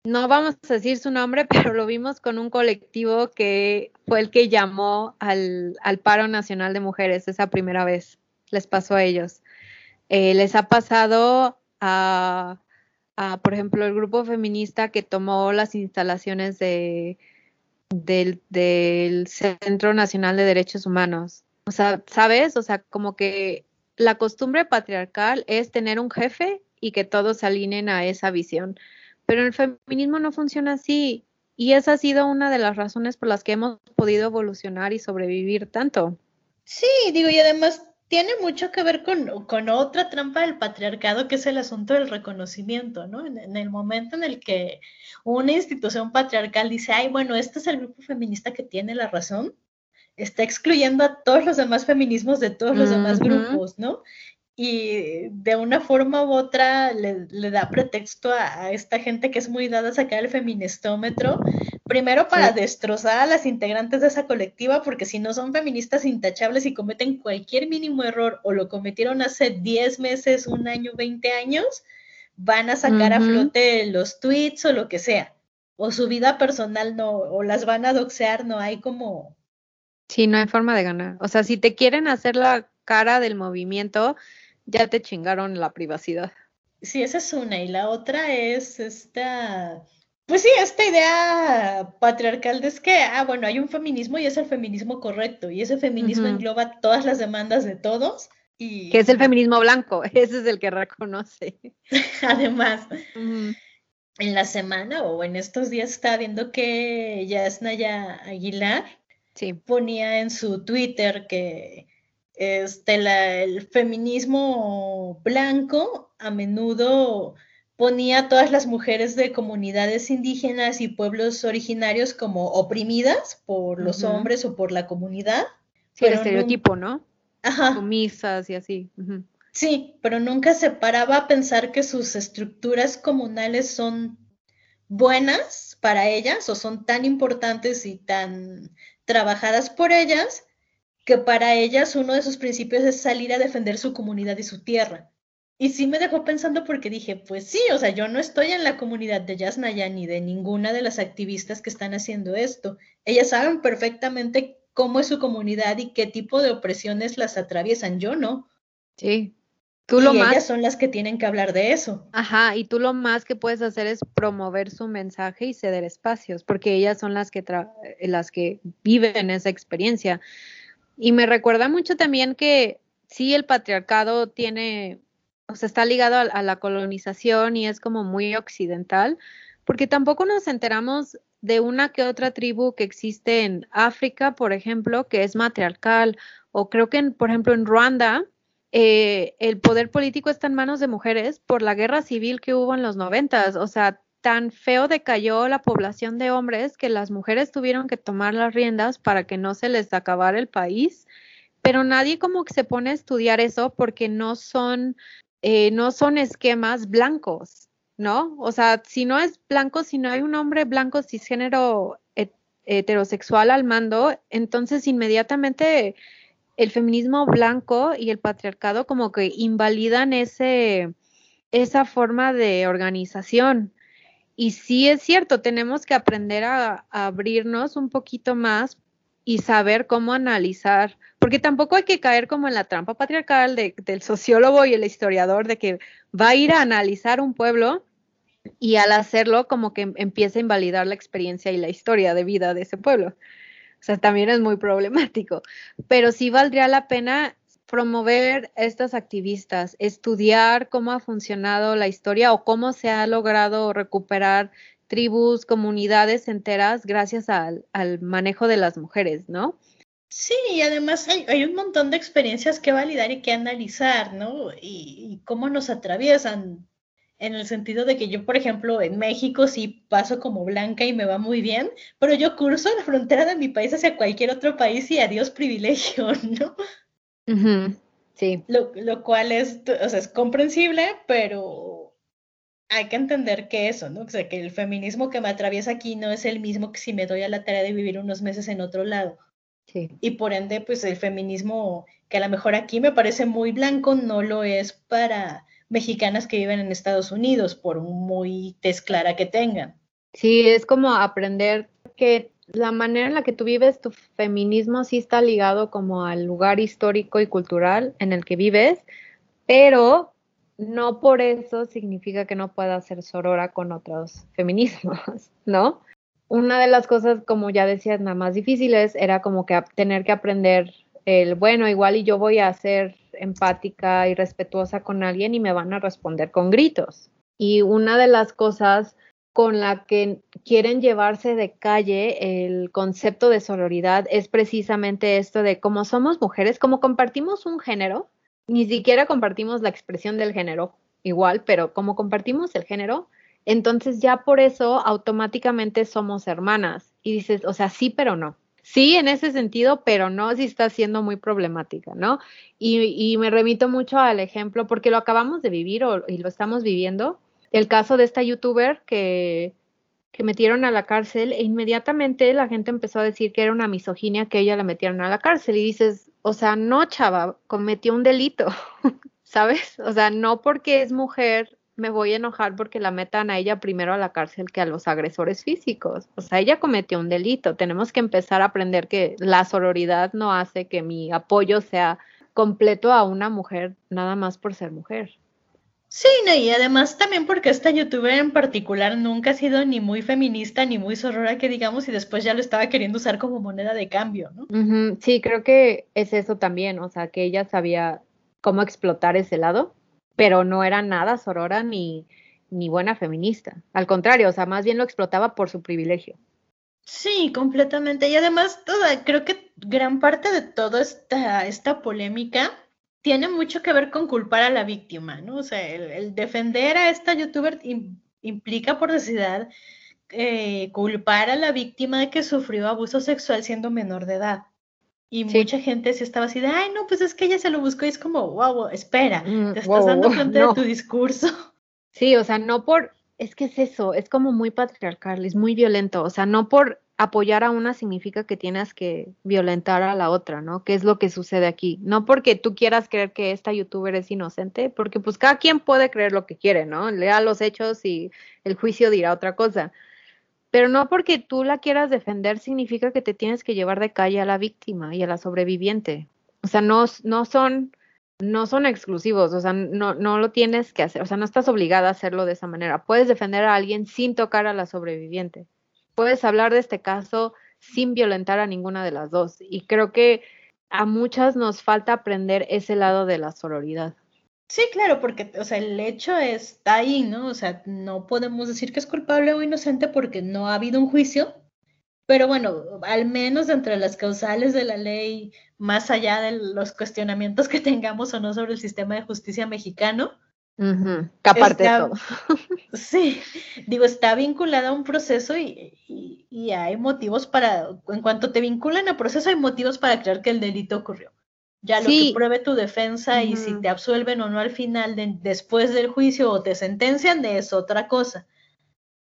no vamos a decir su nombre, pero lo vimos con un colectivo que fue el que llamó al, al paro nacional de mujeres esa primera vez. Les pasó a ellos. Eh, les ha pasado a, a, por ejemplo, el grupo feminista que tomó las instalaciones de, del, del Centro Nacional de Derechos Humanos. O sea, ¿sabes? O sea, como que la costumbre patriarcal es tener un jefe y que todos se alineen a esa visión. Pero el feminismo no funciona así. Y esa ha sido una de las razones por las que hemos podido evolucionar y sobrevivir tanto. Sí, digo, y además tiene mucho que ver con, otra trampa del patriarcado, que es el asunto del reconocimiento, ¿no? En, en, el momento en el que una institución patriarcal dice, ay, bueno, este es el grupo feminista que tiene la razón, está excluyendo a todos los demás feminismos de todos los uh -huh. demás grupos, ¿no? Y de una forma u otra le, le da pretexto a, a, esta gente que es muy dada a sacar el feministómetro, primero para sí. destrozar a las integrantes de esa colectiva, porque si no son feministas intachables y cometen cualquier mínimo error o lo cometieron hace 10 meses, un año, 20 años, van a sacar uh -huh. a flote los tweets o lo que sea. O su vida personal no, o las van a doxear, no hay como Sí, no hay forma de ganar. O sea, si te quieren hacer la cara del movimiento, ya te chingaron la privacidad. Sí, esa es una. Y la otra es esta, pues sí, esta idea patriarcal de es que, ah, bueno, hay un feminismo y es el feminismo correcto. Y ese feminismo uh -huh. engloba todas las demandas de todos. Y... Que es el feminismo blanco, ese es el que reconoce. Además. Uh -huh. En la semana o en estos días estaba viendo que Yasnaya Aguilar sí. ponía en su Twitter que este, la, el feminismo blanco a menudo ponía a todas las mujeres de comunidades indígenas y pueblos originarios como oprimidas por los uh -huh. hombres o por la comunidad. Sí, el estereotipo, ¿no? Ajá. Sumisas y así. Uh -huh. Sí, pero nunca se paraba a pensar que sus estructuras comunales son buenas para ellas o son tan importantes y tan trabajadas por ellas, que para ellas uno de sus principios es salir a defender su comunidad y su tierra. Y sí me dejó pensando porque dije, pues sí, o sea, yo no estoy en la comunidad de Yasnaya ni de ninguna de las activistas que están haciendo esto. Ellas saben perfectamente cómo es su comunidad y qué tipo de opresiones las atraviesan, yo no. Sí. Tú lo y más... ellas son las que tienen que hablar de eso. Ajá, y tú lo más que puedes hacer es promover su mensaje y ceder espacios, porque ellas son las que, las que viven esa experiencia. Y me recuerda mucho también que sí, el patriarcado tiene, o sea, está ligado a, a la colonización y es como muy occidental, porque tampoco nos enteramos de una que otra tribu que existe en África, por ejemplo, que es matriarcal, o creo que, en, por ejemplo, en Ruanda, eh, el poder político está en manos de mujeres por la guerra civil que hubo en los noventas. O sea, tan feo decayó la población de hombres que las mujeres tuvieron que tomar las riendas para que no se les acabara el país. Pero nadie como que se pone a estudiar eso porque no son, eh, no son esquemas blancos, ¿no? O sea, si no es blanco, si no hay un hombre blanco cisgénero heterosexual al mando, entonces inmediatamente el feminismo blanco y el patriarcado como que invalidan ese, esa forma de organización. Y sí es cierto, tenemos que aprender a, a, abrirnos un poquito más y saber cómo analizar, porque tampoco hay que caer como en la trampa patriarcal de, del sociólogo y el historiador de que va a ir a analizar un pueblo y al hacerlo como que empieza a invalidar la experiencia y la historia de vida de ese pueblo. O sea, también es muy problemático. Pero sí valdría la pena promover estas activistas, estudiar cómo ha funcionado la historia o cómo se ha logrado recuperar tribus, comunidades enteras gracias al, manejo de las mujeres, ¿no? Sí, y además hay, un montón de experiencias que validar y que analizar, ¿no? Y cómo nos atraviesan. En el sentido de que yo, por ejemplo, en México sí paso como blanca y me va muy bien, pero yo curso la frontera de mi país hacia cualquier otro país y adiós privilegio, ¿no? Sí. Lo, lo, cual es, o sea, es comprensible, pero hay que entender que eso, ¿no? O sea, que el feminismo que me atraviesa aquí no es el mismo que si me doy a la tarea de vivir unos meses en otro lado. Sí. Y por ende, pues el feminismo que a lo mejor aquí me parece muy blanco, no lo es para mexicanas que viven en Estados Unidos, por muy tez clara que tengan. Sí, es como aprender que la manera en la que tú vives tu feminismo sí está ligado como al lugar histórico y cultural en el que vives, pero no por eso significa que no puedas ser sorora con otros feminismos, ¿no? Una de las cosas, como ya decías, nada más difíciles era como que tener que aprender el, bueno, igual y yo voy a ser empática y respetuosa con alguien y me van a responder con gritos. Y una de las cosas con la que quieren llevarse de calle el concepto de sororidad es precisamente esto de como somos mujeres, como compartimos un género, ni siquiera compartimos la expresión del género igual, pero como compartimos el género, entonces ya por eso automáticamente somos hermanas. Y dices, o sea, sí, pero no. Sí, en ese sentido, pero no si está siendo muy problemática, ¿no? Y, y me remito mucho al ejemplo, porque lo acabamos de vivir o, y lo estamos viviendo, el caso de esta youtuber que, que metieron a la cárcel e inmediatamente la gente empezó a decir que era una misoginia que ella la metieron a la cárcel y dices, o sea, no, chava, cometió un delito, ¿sabes? O sea, no porque es mujer me voy a enojar porque la metan a ella primero a la cárcel que a los agresores físicos. O sea, ella cometió un delito. Tenemos que empezar a aprender que la sororidad no hace que mi apoyo sea completo a una mujer nada más por ser mujer. Sí, no, y además también porque esta youtuber en particular nunca ha sido ni muy feminista ni muy sorora que digamos y después ya lo estaba queriendo usar como moneda de cambio, ¿no? Sí, creo que es eso también, o sea, que ella sabía cómo explotar ese lado, pero no era nada sorora ni, ni buena feminista. Al contrario, o sea, más bien lo explotaba por su privilegio. Sí, completamente. Y además, toda, creo que gran parte de toda esta, esta polémica tiene mucho que ver con culpar a la víctima, ¿no? O sea, el, defender a esta youtuber implica por necesidad eh, culpar a la víctima de que sufrió abuso sexual siendo menor de edad. Y mucha gente se estaba así de, ay, no, pues es que ella se lo buscó y es como, wow, espera, mm, te estás dando cuenta de tu discurso. Sí, o sea, no por, es que es eso, es como muy patriarcal, es muy violento, o sea, no por apoyar a una significa que tienes que violentar a la otra, ¿no? ¿Qué es lo que sucede aquí? No porque tú quieras creer que esta youtuber es inocente, porque pues cada quien puede creer lo que quiere, ¿no? Lea los hechos y el juicio dirá otra cosa. Pero no porque tú la quieras defender significa que te tienes que llevar de calle a la víctima y a la sobreviviente. O sea, no, no son no son exclusivos, o sea, no, no lo tienes que hacer, o sea, no estás obligada a hacerlo de esa manera. Puedes defender a alguien sin tocar a la sobreviviente puedes hablar de este caso sin violentar a ninguna de las dos. Y creo que a muchas nos falta aprender ese lado de la sororidad. Sí, claro, porque, o sea, el hecho está ahí, ¿no? O sea, no podemos decir que es culpable o inocente porque no ha habido un juicio, pero bueno, al menos entre las causales de la ley, más allá de los cuestionamientos que tengamos o no sobre el sistema de justicia mexicano, que aparte de todo. Sí, digo, está vinculada a un proceso y, y, hay motivos para, en cuanto te vinculan a proceso, hay motivos para creer que el delito ocurrió. Ya lo que pruebe tu defensa y si te absuelven o no al final, después del juicio o te sentencian, es otra cosa.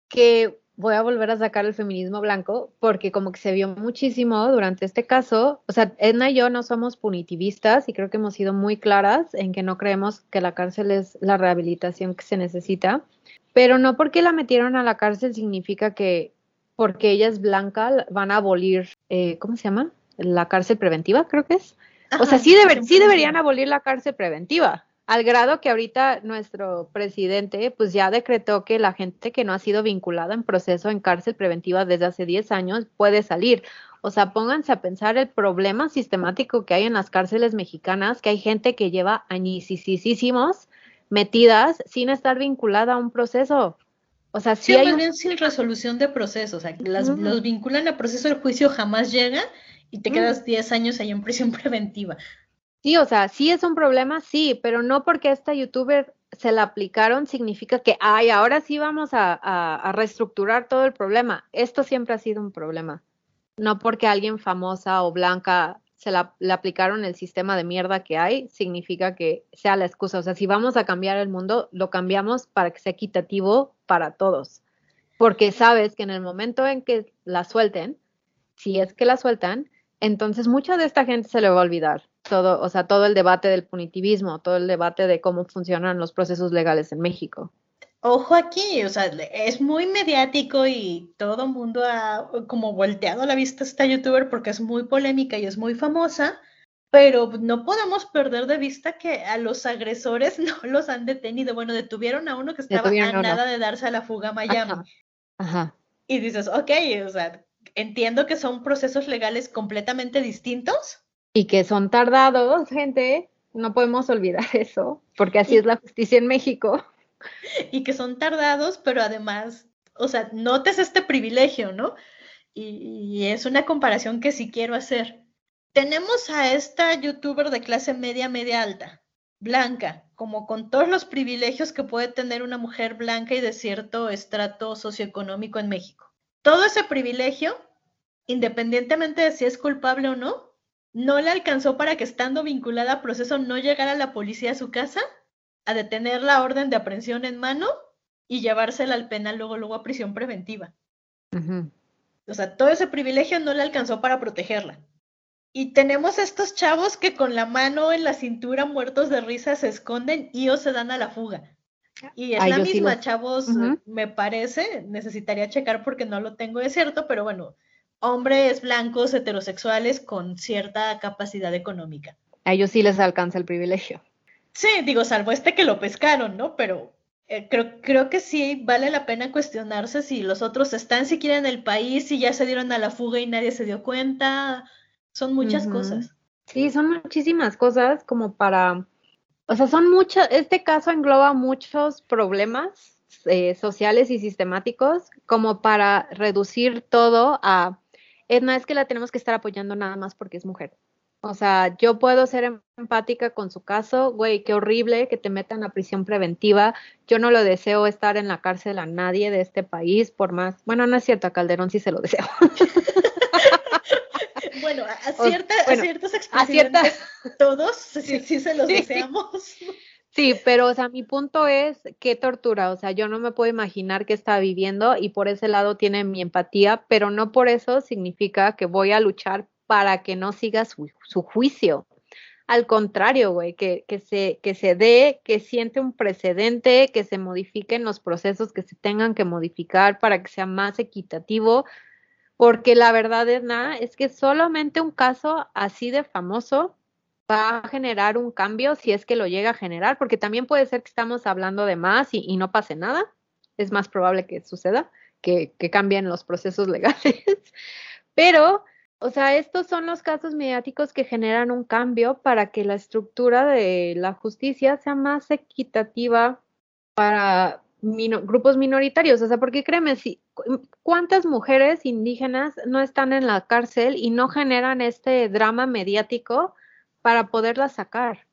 Que voy a volver a sacar el feminismo blanco porque como que se vio muchísimo durante este caso, o sea, Edna y yo no somos punitivistas y creo que hemos sido muy claras en que no creemos que la cárcel es la rehabilitación que se necesita, pero no porque la metieron a la cárcel significa que porque ella es blanca van a abolir, eh, ¿cómo se llama? La cárcel preventiva, creo que es. O sea, sí, sí deberían abolir la cárcel preventiva, al grado que ahorita nuestro presidente pues ya decretó que la gente que no ha sido vinculada en proceso en cárcel preventiva desde hace 10 años puede salir. O sea, pónganse a pensar el problema sistemático que hay en las cárceles mexicanas, que hay gente que lleva añisísimos metidas sin estar vinculada a un proceso. O sea, sí, hay un... sin resolución de proceso, o sea, las, los vinculan a proceso, el juicio jamás llega y te quedas 10 años ahí en prisión preventiva. Sí, o sea, sí es un problema, sí, pero no porque esta youtuber se la aplicaron significa que, ay, ahora sí vamos a, reestructurar todo el problema. Esto siempre ha sido un problema. No porque alguien famosa o blanca se la, le aplicaron el sistema de mierda que hay, significa que sea la excusa. O sea, si vamos a cambiar el mundo, lo cambiamos para que sea equitativo para todos. Porque sabes que en el momento en que la suelten, si es que la sueltan, entonces mucha de esta gente se le va a olvidar todo, o sea, todo el debate del punitivismo, todo el debate de cómo funcionan los procesos legales en México. Ojo aquí, o sea, es muy mediático y todo el mundo ha como volteado la vista a esta youtuber porque es muy polémica y es muy famosa, pero no podemos perder de vista que a los agresores no los han detenido. Bueno, detuvieron a uno que estaba a nada de darse a la fuga a Miami. Ajá. Y dices, ok, o sea, entiendo que son procesos legales completamente distintos, y que son tardados, gente, no podemos olvidar eso, porque así es la justicia en México. Y que son tardados, pero además, o sea, notes este privilegio, ¿no? Y, es una comparación que sí quiero hacer. Tenemos a esta youtuber de clase media, media alta, blanca, como con todos los privilegios que puede tener una mujer blanca y de cierto estrato socioeconómico en México. Todo ese privilegio, independientemente de si es culpable o no, no le alcanzó para que estando vinculada a proceso no llegara la policía a su casa a detener la orden de aprehensión en mano y llevársela al penal luego, luego a prisión preventiva. O sea, todo ese privilegio no le alcanzó para protegerla. Y tenemos estos chavos que con la mano en la cintura muertos de risa se esconden y o se dan a la fuga. Y es la misma, chavos, me parece, necesitaría checar porque no lo tengo de cierto, pero bueno, hombres blancos heterosexuales con cierta capacidad económica. A ellos sí les alcanza el privilegio. Sí, digo, salvo este que lo pescaron, ¿no? Pero eh, creo, creo que sí vale la pena cuestionarse si los otros están siquiera en el país, si ya se dieron a la fuga y nadie se dio cuenta. Son muchas cosas. Sí, son muchísimas cosas como para, o sea, son muchas, este caso engloba muchos problemas eh, sociales y sistemáticos como para reducir todo a Edna, es que la tenemos que estar apoyando nada más porque es mujer. O sea, yo puedo ser empática con su caso, güey, qué horrible que te metan a prisión preventiva. Yo no lo deseo estar en la cárcel a nadie de este país, por más. Bueno, no es cierto, a Calderón sí se lo deseo. bueno, a, cierta, a ciertos expresidentes, todos sí, sí, se los deseamos. Sí, pero o sea, mi punto es qué tortura, o sea, yo no me puedo imaginar qué está viviendo y por ese lado tiene mi empatía, pero no por eso significa que voy a luchar para que no siga su, juicio. Al contrario, güey, que, que, se, que se dé, que siente un precedente, que se modifiquen los procesos que se tengan que modificar para que sea más equitativo, porque la verdad es nada, es que solamente un caso así de famoso va a generar un cambio si es que lo llega a generar, porque también puede ser que estamos hablando de más y, no pase nada. Es más probable que suceda, que, cambien los procesos legales. Pero, o sea, estos son los casos mediáticos que generan un cambio para que la estructura de la justicia sea más equitativa para grupos minoritarios. O sea, porque créeme, si, ¿cuántas mujeres indígenas no están en la cárcel y no generan este drama mediático para poderla sacar.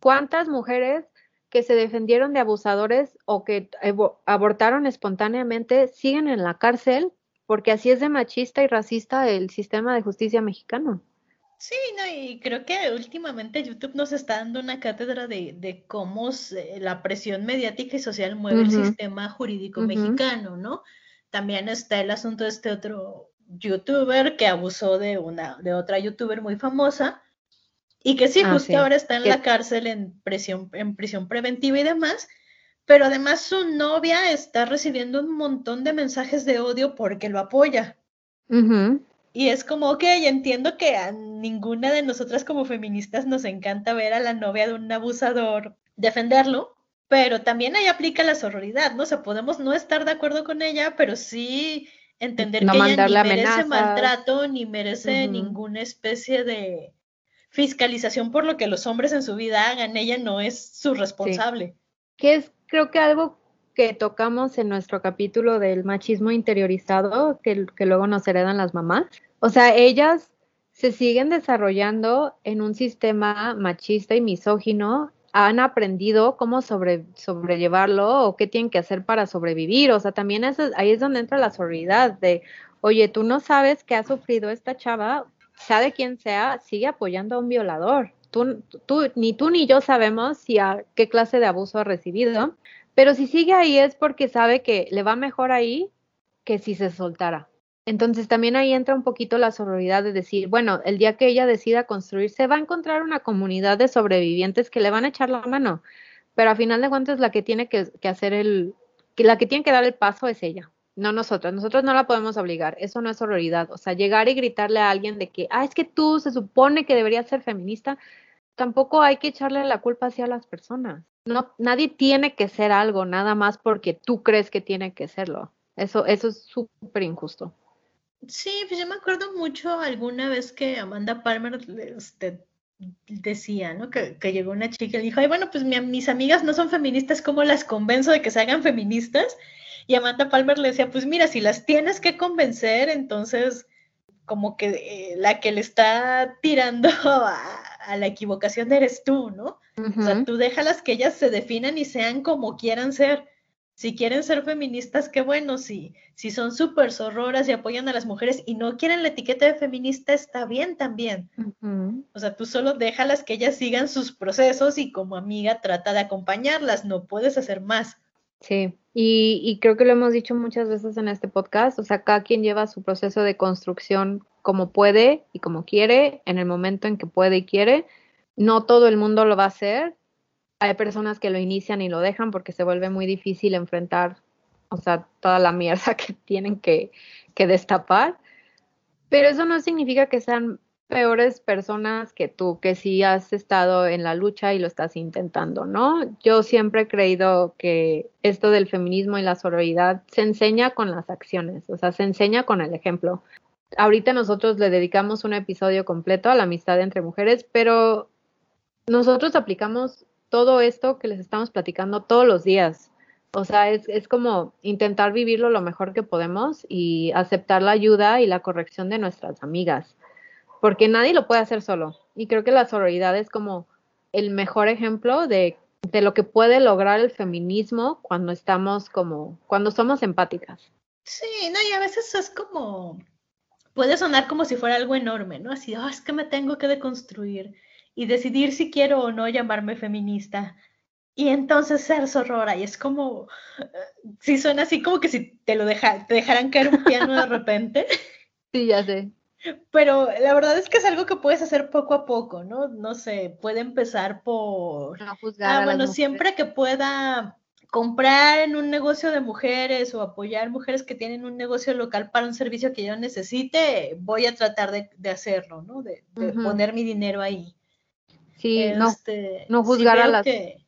¿Cuántas mujeres que se defendieron de abusadores o que abortaron espontáneamente siguen en la cárcel? Porque así es de machista y racista el sistema de justicia mexicano. Sí, no, y creo que últimamente YouTube nos está dando una cátedra de, cómo la presión mediática y social mueve el sistema jurídico mexicano, ¿no? También está el asunto de este otro youtuber que abusó de una, de otra youtuber muy famosa, y que sí, ah, justo ahora está en la cárcel en prisión, en prisión preventiva y demás, pero además su novia está recibiendo un montón de mensajes de odio porque lo apoya. Y es como, ok, entiendo que a ninguna de nosotras como feministas nos encanta ver a la novia de un abusador defenderlo, pero también ahí aplica la sororidad, ¿no? O sea, podemos no estar de acuerdo con ella, pero sí entender que ella ni merece maltrato, ni merece ninguna especie de, fiscalización por lo que los hombres en su vida hagan, ella no es su responsable. Que es creo que algo que tocamos en nuestro capítulo del machismo interiorizado, que, que luego nos heredan las mamás. O sea, ellas se siguen desarrollando en un sistema machista y misógino han aprendido cómo sobre, sobrellevarlo o qué tienen que hacer para sobrevivir. O sea, también ahí es donde entra la sororidad de, oye, tú no sabes qué ha sufrido esta chava, sea de quien sea, sigue apoyando a un violador. Tú, tú, ni tú ni yo sabemos si a qué clase de abuso ha recibido, pero si sigue ahí es porque sabe que le va mejor ahí que si se soltara. Entonces también ahí entra un poquito la sororidad de decir, bueno, el día que ella decida construirse, va a encontrar una comunidad de sobrevivientes que le van a echar la mano, pero a final de cuentas la que tiene que, hacer el, la que tiene que dar el paso es ella, no nosotros. Nosotros no la podemos obligar, eso no es sororidad. O sea, llegar y gritarle a alguien de que, ah, es que tú se supone que deberías ser feminista, tampoco hay que echarle la culpa hacia las personas. No, nadie tiene que ser algo nada más porque tú crees que tiene que serlo. Eso, eso es súper injusto. Sí, pues yo me acuerdo mucho alguna vez que Amanda Palmer este, decía, ¿no? Que, llegó una chica y le dijo, ay, bueno, pues mis amigas no son feministas, ¿cómo las convenzo de que se hagan feministas? Y Amanda Palmer le decía, pues mira, si las tienes que convencer, entonces como que eh, la que le está tirando a, la equivocación eres tú, ¿no? O sea, tú déjalas que ellas se definan y sean como quieran ser si quieren ser feministas, qué bueno, si, si son súper zorroras y apoyan a las mujeres y no quieren la etiqueta de feminista, está bien también. O sea, tú solo déjalas que ellas sigan sus procesos y como amiga trata de acompañarlas, no puedes hacer más. Sí, y, y creo que lo hemos dicho muchas veces en este podcast, o sea, cada quien lleva su proceso de construcción como puede y como quiere, en el momento en que puede y quiere. No todo el mundo lo va a hacer, hay personas que lo inician y lo dejan porque se vuelve muy difícil enfrentar, o sea, toda la mierda que tienen que, destapar. Pero eso no significa que sean peores personas que tú, que sí has estado en la lucha y lo estás intentando, ¿no? Yo siempre he creído que esto del feminismo y la sororidad se enseña con las acciones, o sea, se enseña con el ejemplo. Ahorita nosotros le dedicamos un episodio completo a la amistad entre mujeres, pero nosotros aplicamos todo esto que les estamos platicando todos los días. O sea, es, como intentar vivirlo lo mejor que podemos y aceptar la ayuda y la corrección de nuestras amigas, porque nadie lo puede hacer solo. Y creo que la sororidad es como el mejor ejemplo de, de lo que puede lograr el feminismo cuando estamos como, cuando somos empáticas. Sí, no, y a veces es como, puede sonar como si fuera algo enorme, ¿no? Así, oh, es que me tengo que deconstruir y decidir si quiero o no llamarme feminista. Y entonces ser sorora, y es como, si suena así como que si te lo deja, te dejaran caer un piano de repente. Sí, ya sé. Pero la verdad es que es algo que puedes hacer poco a poco, ¿no? No sé, puede empezar por... No juzgar ah, bueno, siempre que pueda comprar en un negocio de mujeres o apoyar mujeres que tienen un negocio local para un servicio que yo necesite, voy a tratar de, hacerlo, ¿no? De, poner mi dinero ahí. Sí, no, este, no juzgar a, las,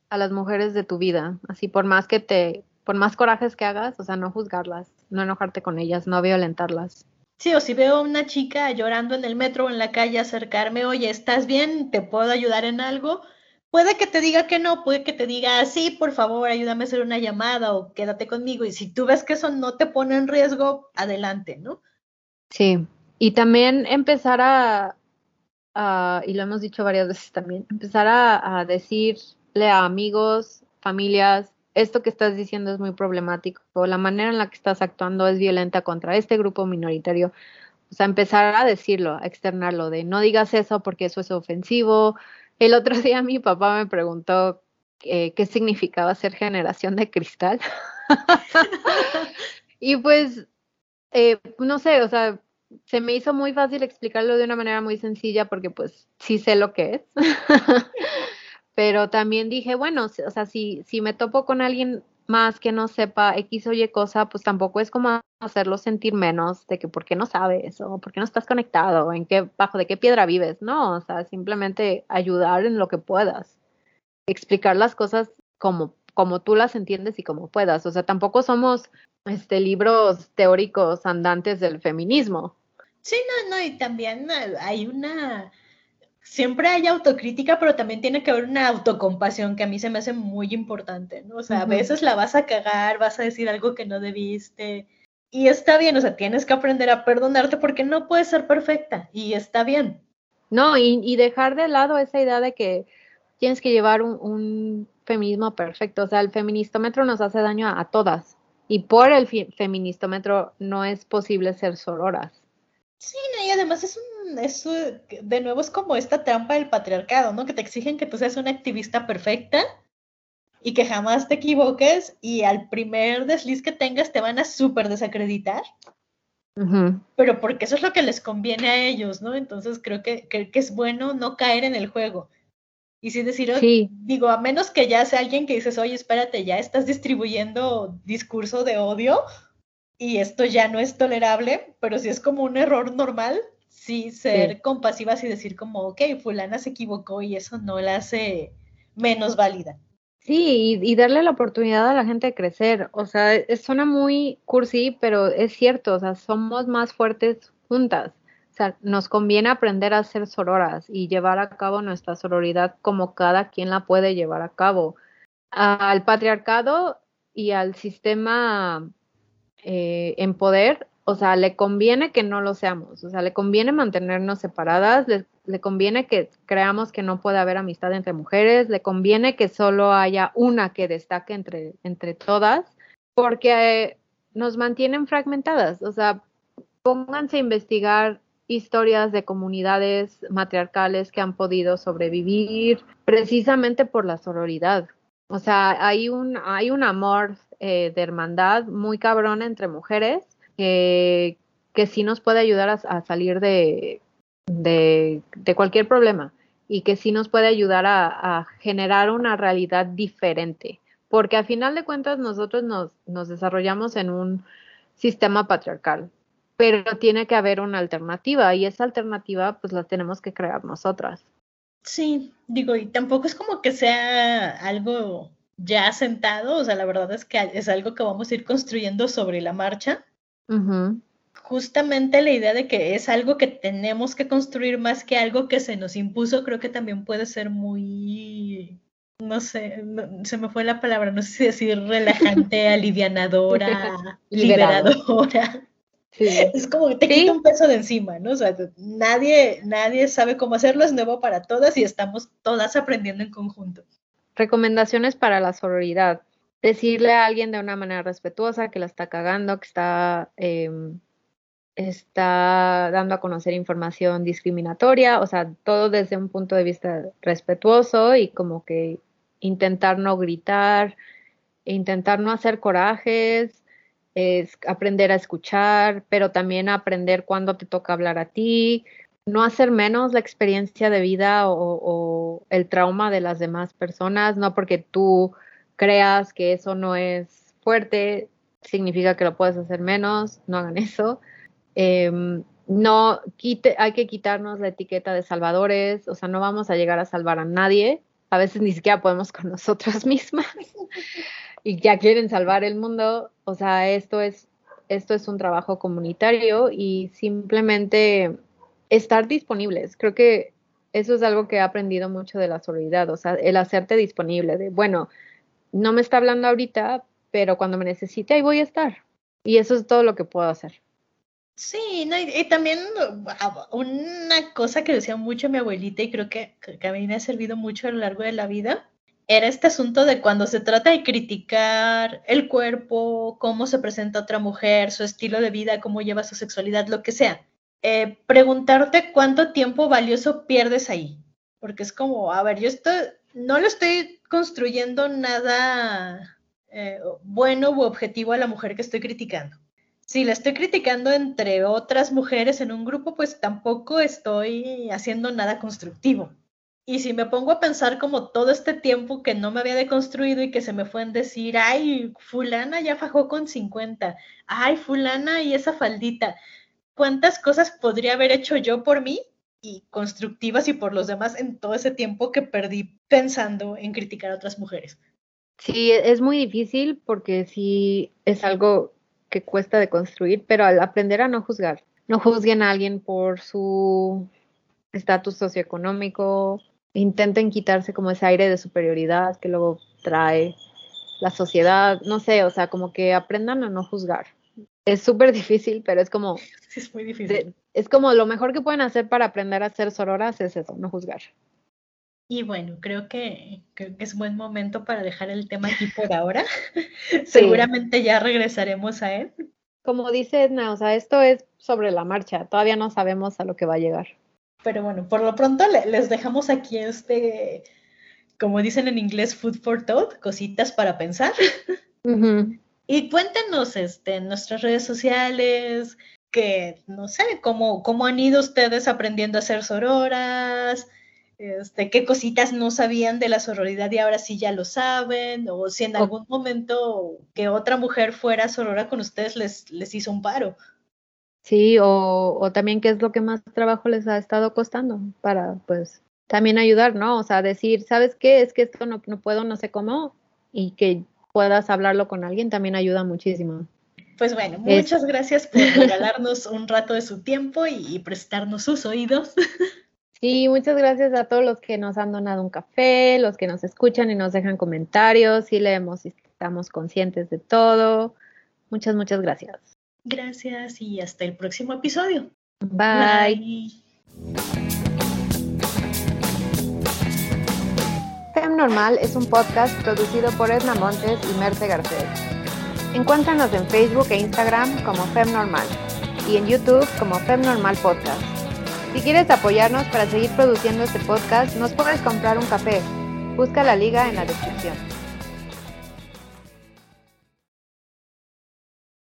a las mujeres de tu vida, así por más que te, por más corajes que hagas, o sea, no juzgarlas, no enojarte con ellas, no violentarlas. Sí, o si veo a una chica llorando en el metro o en la calle, acercarme, oye, ¿estás bien? ¿Te puedo ayudar en algo? Puede que te diga que no, puede que te diga, sí, por favor, ayúdame a hacer una llamada o quédate conmigo. Y si tú ves que eso no te pone en riesgo, adelante, ¿no? Sí, y también empezar a, y lo hemos dicho varias veces también, empezar a, decirle a amigos, familias, esto que estás diciendo es muy problemático, la manera en la que estás actuando es violenta contra este grupo minoritario. O sea, empezar a decirlo, a externarlo, de no digas eso porque eso es ofensivo. El otro día mi papá me preguntó qué significaba ser generación de cristal. y pues, eh, no sé, o sea, se me hizo muy fácil explicarlo de una manera muy sencilla porque pues sí sé lo que es. Pero también dije, bueno, o sea, si, si me topo con alguien más que no sepa X o Y cosa, pues tampoco es como hacerlo sentir menos de que por qué no sabes o por qué no estás conectado, en qué, bajo de qué piedra vives, no, o sea, simplemente ayudar en lo que puedas, explicar las cosas como, como tú las entiendes y como puedas, o sea, tampoco somos este libros teóricos andantes del feminismo, Sí, no, no, y también hay una, siempre hay autocrítica, pero también tiene que haber una autocompasión que a mí se me hace muy importante, ¿no? O sea, a veces la vas a cagar, vas a decir algo que no debiste, y está bien, o sea, tienes que aprender a perdonarte porque no puedes ser perfecta, y está bien. No, y, y dejar de lado esa idea de que tienes que llevar un, un feminismo perfecto. O sea, el feministómetro nos hace daño a, a todas. Y por el feministómetro no es posible ser sororas. Sí, no, y además es un, es, de nuevo es como esta trampa del patriarcado, ¿no? Que te exigen que tú seas una activista perfecta y que jamás te equivoques y al primer desliz que tengas te van a súper desacreditar. Pero porque eso es lo que les conviene a ellos, ¿no? Entonces creo que, que, es bueno no caer en el juego. Y sin decir, digo, a menos que ya sea alguien que dices, oye, espérate, ya estás distribuyendo discurso de odio y esto ya no es tolerable, pero si es como un error normal, sí ser compasivas y decir como, ok, fulana se equivocó y eso no la hace menos válida. Sí, y, darle la oportunidad a la gente de crecer. O sea, suena muy cursi, pero es cierto, o sea, somos más fuertes juntas. Sea, nos conviene aprender a ser sororas y llevar a cabo nuestra sororidad como cada quien la puede llevar a cabo. Al patriarcado y al sistema eh, en poder, o sea, le conviene que no lo seamos, o sea, le conviene mantenernos separadas, le, conviene que creamos que no puede haber amistad entre mujeres, le conviene que solo haya una que destaque entre, entre todas, porque nos mantienen fragmentadas, o sea, pónganse a investigar historias de comunidades matriarcales que han podido sobrevivir precisamente por la sororidad. O sea, hay un, hay un amor eh, de hermandad muy cabrón entre mujeres que, sí nos puede ayudar a, salir de, de, cualquier problema y que sí nos puede ayudar a, generar una realidad diferente. Porque al final de cuentas nosotros nos, nos desarrollamos en un sistema patriarcal, pero tiene que haber una alternativa y esa alternativa pues la tenemos que crear nosotras. Sí, digo, y tampoco es como que sea algo ya sentado, o sea, la verdad es que es algo que vamos a ir construyendo sobre la marcha. Justamente la idea de que es algo que tenemos que construir más que algo que se nos impuso, creo que también puede ser muy, no sé, se me fue la palabra, no sé si decir relajante, alivianadora, liberadora. Es como que te quita un peso de encima, ¿no? O sea, nadie, nadie sabe cómo hacerlo, es nuevo para todas y estamos todas aprendiendo en conjunto. Recomendaciones para la sororidad decirle a alguien de una manera respetuosa que la está cagando, que está, em, está dando a conocer información discriminatoria, o sea, todo desde un punto de vista respetuoso y como que intentar no gritar, intentar no hacer corajes, es aprender a escuchar, pero también aprender cuándo te toca hablar a ti, no hacer menos la experiencia de vida o, el trauma de las demás personas, no porque tú creas que eso no es fuerte, significa que lo puedes hacer menos, no hagan eso. Em, no quite, hay que quitarnos la etiqueta de salvadores, o sea, no vamos a llegar a salvar a nadie, a veces ni siquiera podemos con nosotras mismas y ya quieren salvar el mundo, o sea, esto es esto es un trabajo comunitario y simplemente estar disponibles. Creo que eso es algo que he aprendido mucho de la solidaridad, o sea, el hacerte disponible, de, bueno, no me está hablando ahorita, pero cuando me necesite ahí voy a estar. Y eso es todo lo que puedo hacer. Sí, y, también ah, una cosa que decía mucho mi abuelita y creo que, que, a mí me ha servido mucho a lo largo de la vida, era este asunto de cuando se trata de criticar el cuerpo, cómo se presenta otra mujer, su estilo de vida, cómo lleva su sexualidad, lo que sea. Eh, preguntarte cuánto tiempo valioso pierdes ahí. Porque es como, a ver, yo estoy, no lo estoy construyendo nada eh, bueno u objetivo a la mujer que estoy criticando. Si la estoy criticando entre otras mujeres en un grupo, pues tampoco estoy haciendo nada constructivo. Y si me pongo a pensar como todo este tiempo que no me había deconstruido y que se me fue en decir, ay, fulana ya fajó con 50, ay, fulana y esa faldita, ¿cuántas cosas podría haber hecho yo por mí y constructivas y por los demás en todo ese tiempo que perdí pensando en criticar a otras mujeres. Sí, es muy difícil porque sí es algo que cuesta de construir, pero al aprender a no juzgar, no juzguen a alguien por su estatus socioeconómico, intenten quitarse como ese aire de superioridad que luego trae la sociedad, no sé, o sea, como que aprendan a no juzgar es súper difícil, pero es como... es muy difícil. es como lo mejor que pueden hacer para aprender a ser sororas es eso, no juzgar. Y bueno, creo que, creo que es buen momento para dejar el tema aquí por ahora. Seguramente ya regresaremos a él. Como dice Edna, o sea, esto es sobre la marcha, todavía no sabemos a lo que va a llegar. Pero bueno, por lo pronto les dejamos aquí este, como dicen en inglés, food for thought, cositas para pensar. Y cuéntenos este, en nuestras redes sociales, que no sé, cómo, cómo han ido ustedes aprendiendo a hacer sororas, este, qué cositas no sabían de la sororidad y ahora sí ya lo saben, o si en algún momento que otra mujer fuera sorora con ustedes les, les hizo un paro. Sí, o, o también qué es lo que más trabajo les ha estado costando para, pues, también ayudar, ¿no? O sea, decir, ¿sabes qué? Es que esto no, no puedo, no sé cómo, y que puedas hablarlo con alguien también ayuda muchísimo. Pues bueno, muchas gracias por regalarnos un rato de su tiempo y prestarnos sus oídos. Sí, muchas gracias a todos los que nos han donado un café, los que nos escuchan y nos dejan comentarios, sí leemos y estamos conscientes de todo. Muchas, muchas gracias. Gracias y hasta el próximo episodio. Bye. Fem Normal es un podcast producido por Edna Montes y Merte Garcés. Encuéntranos en Facebook e Instagram como Fem Normal y en YouTube como Fem Normal Podcast. Si quieres apoyarnos para seguir produciendo este podcast, nos puedes comprar un café. Busca la liga en la descripción.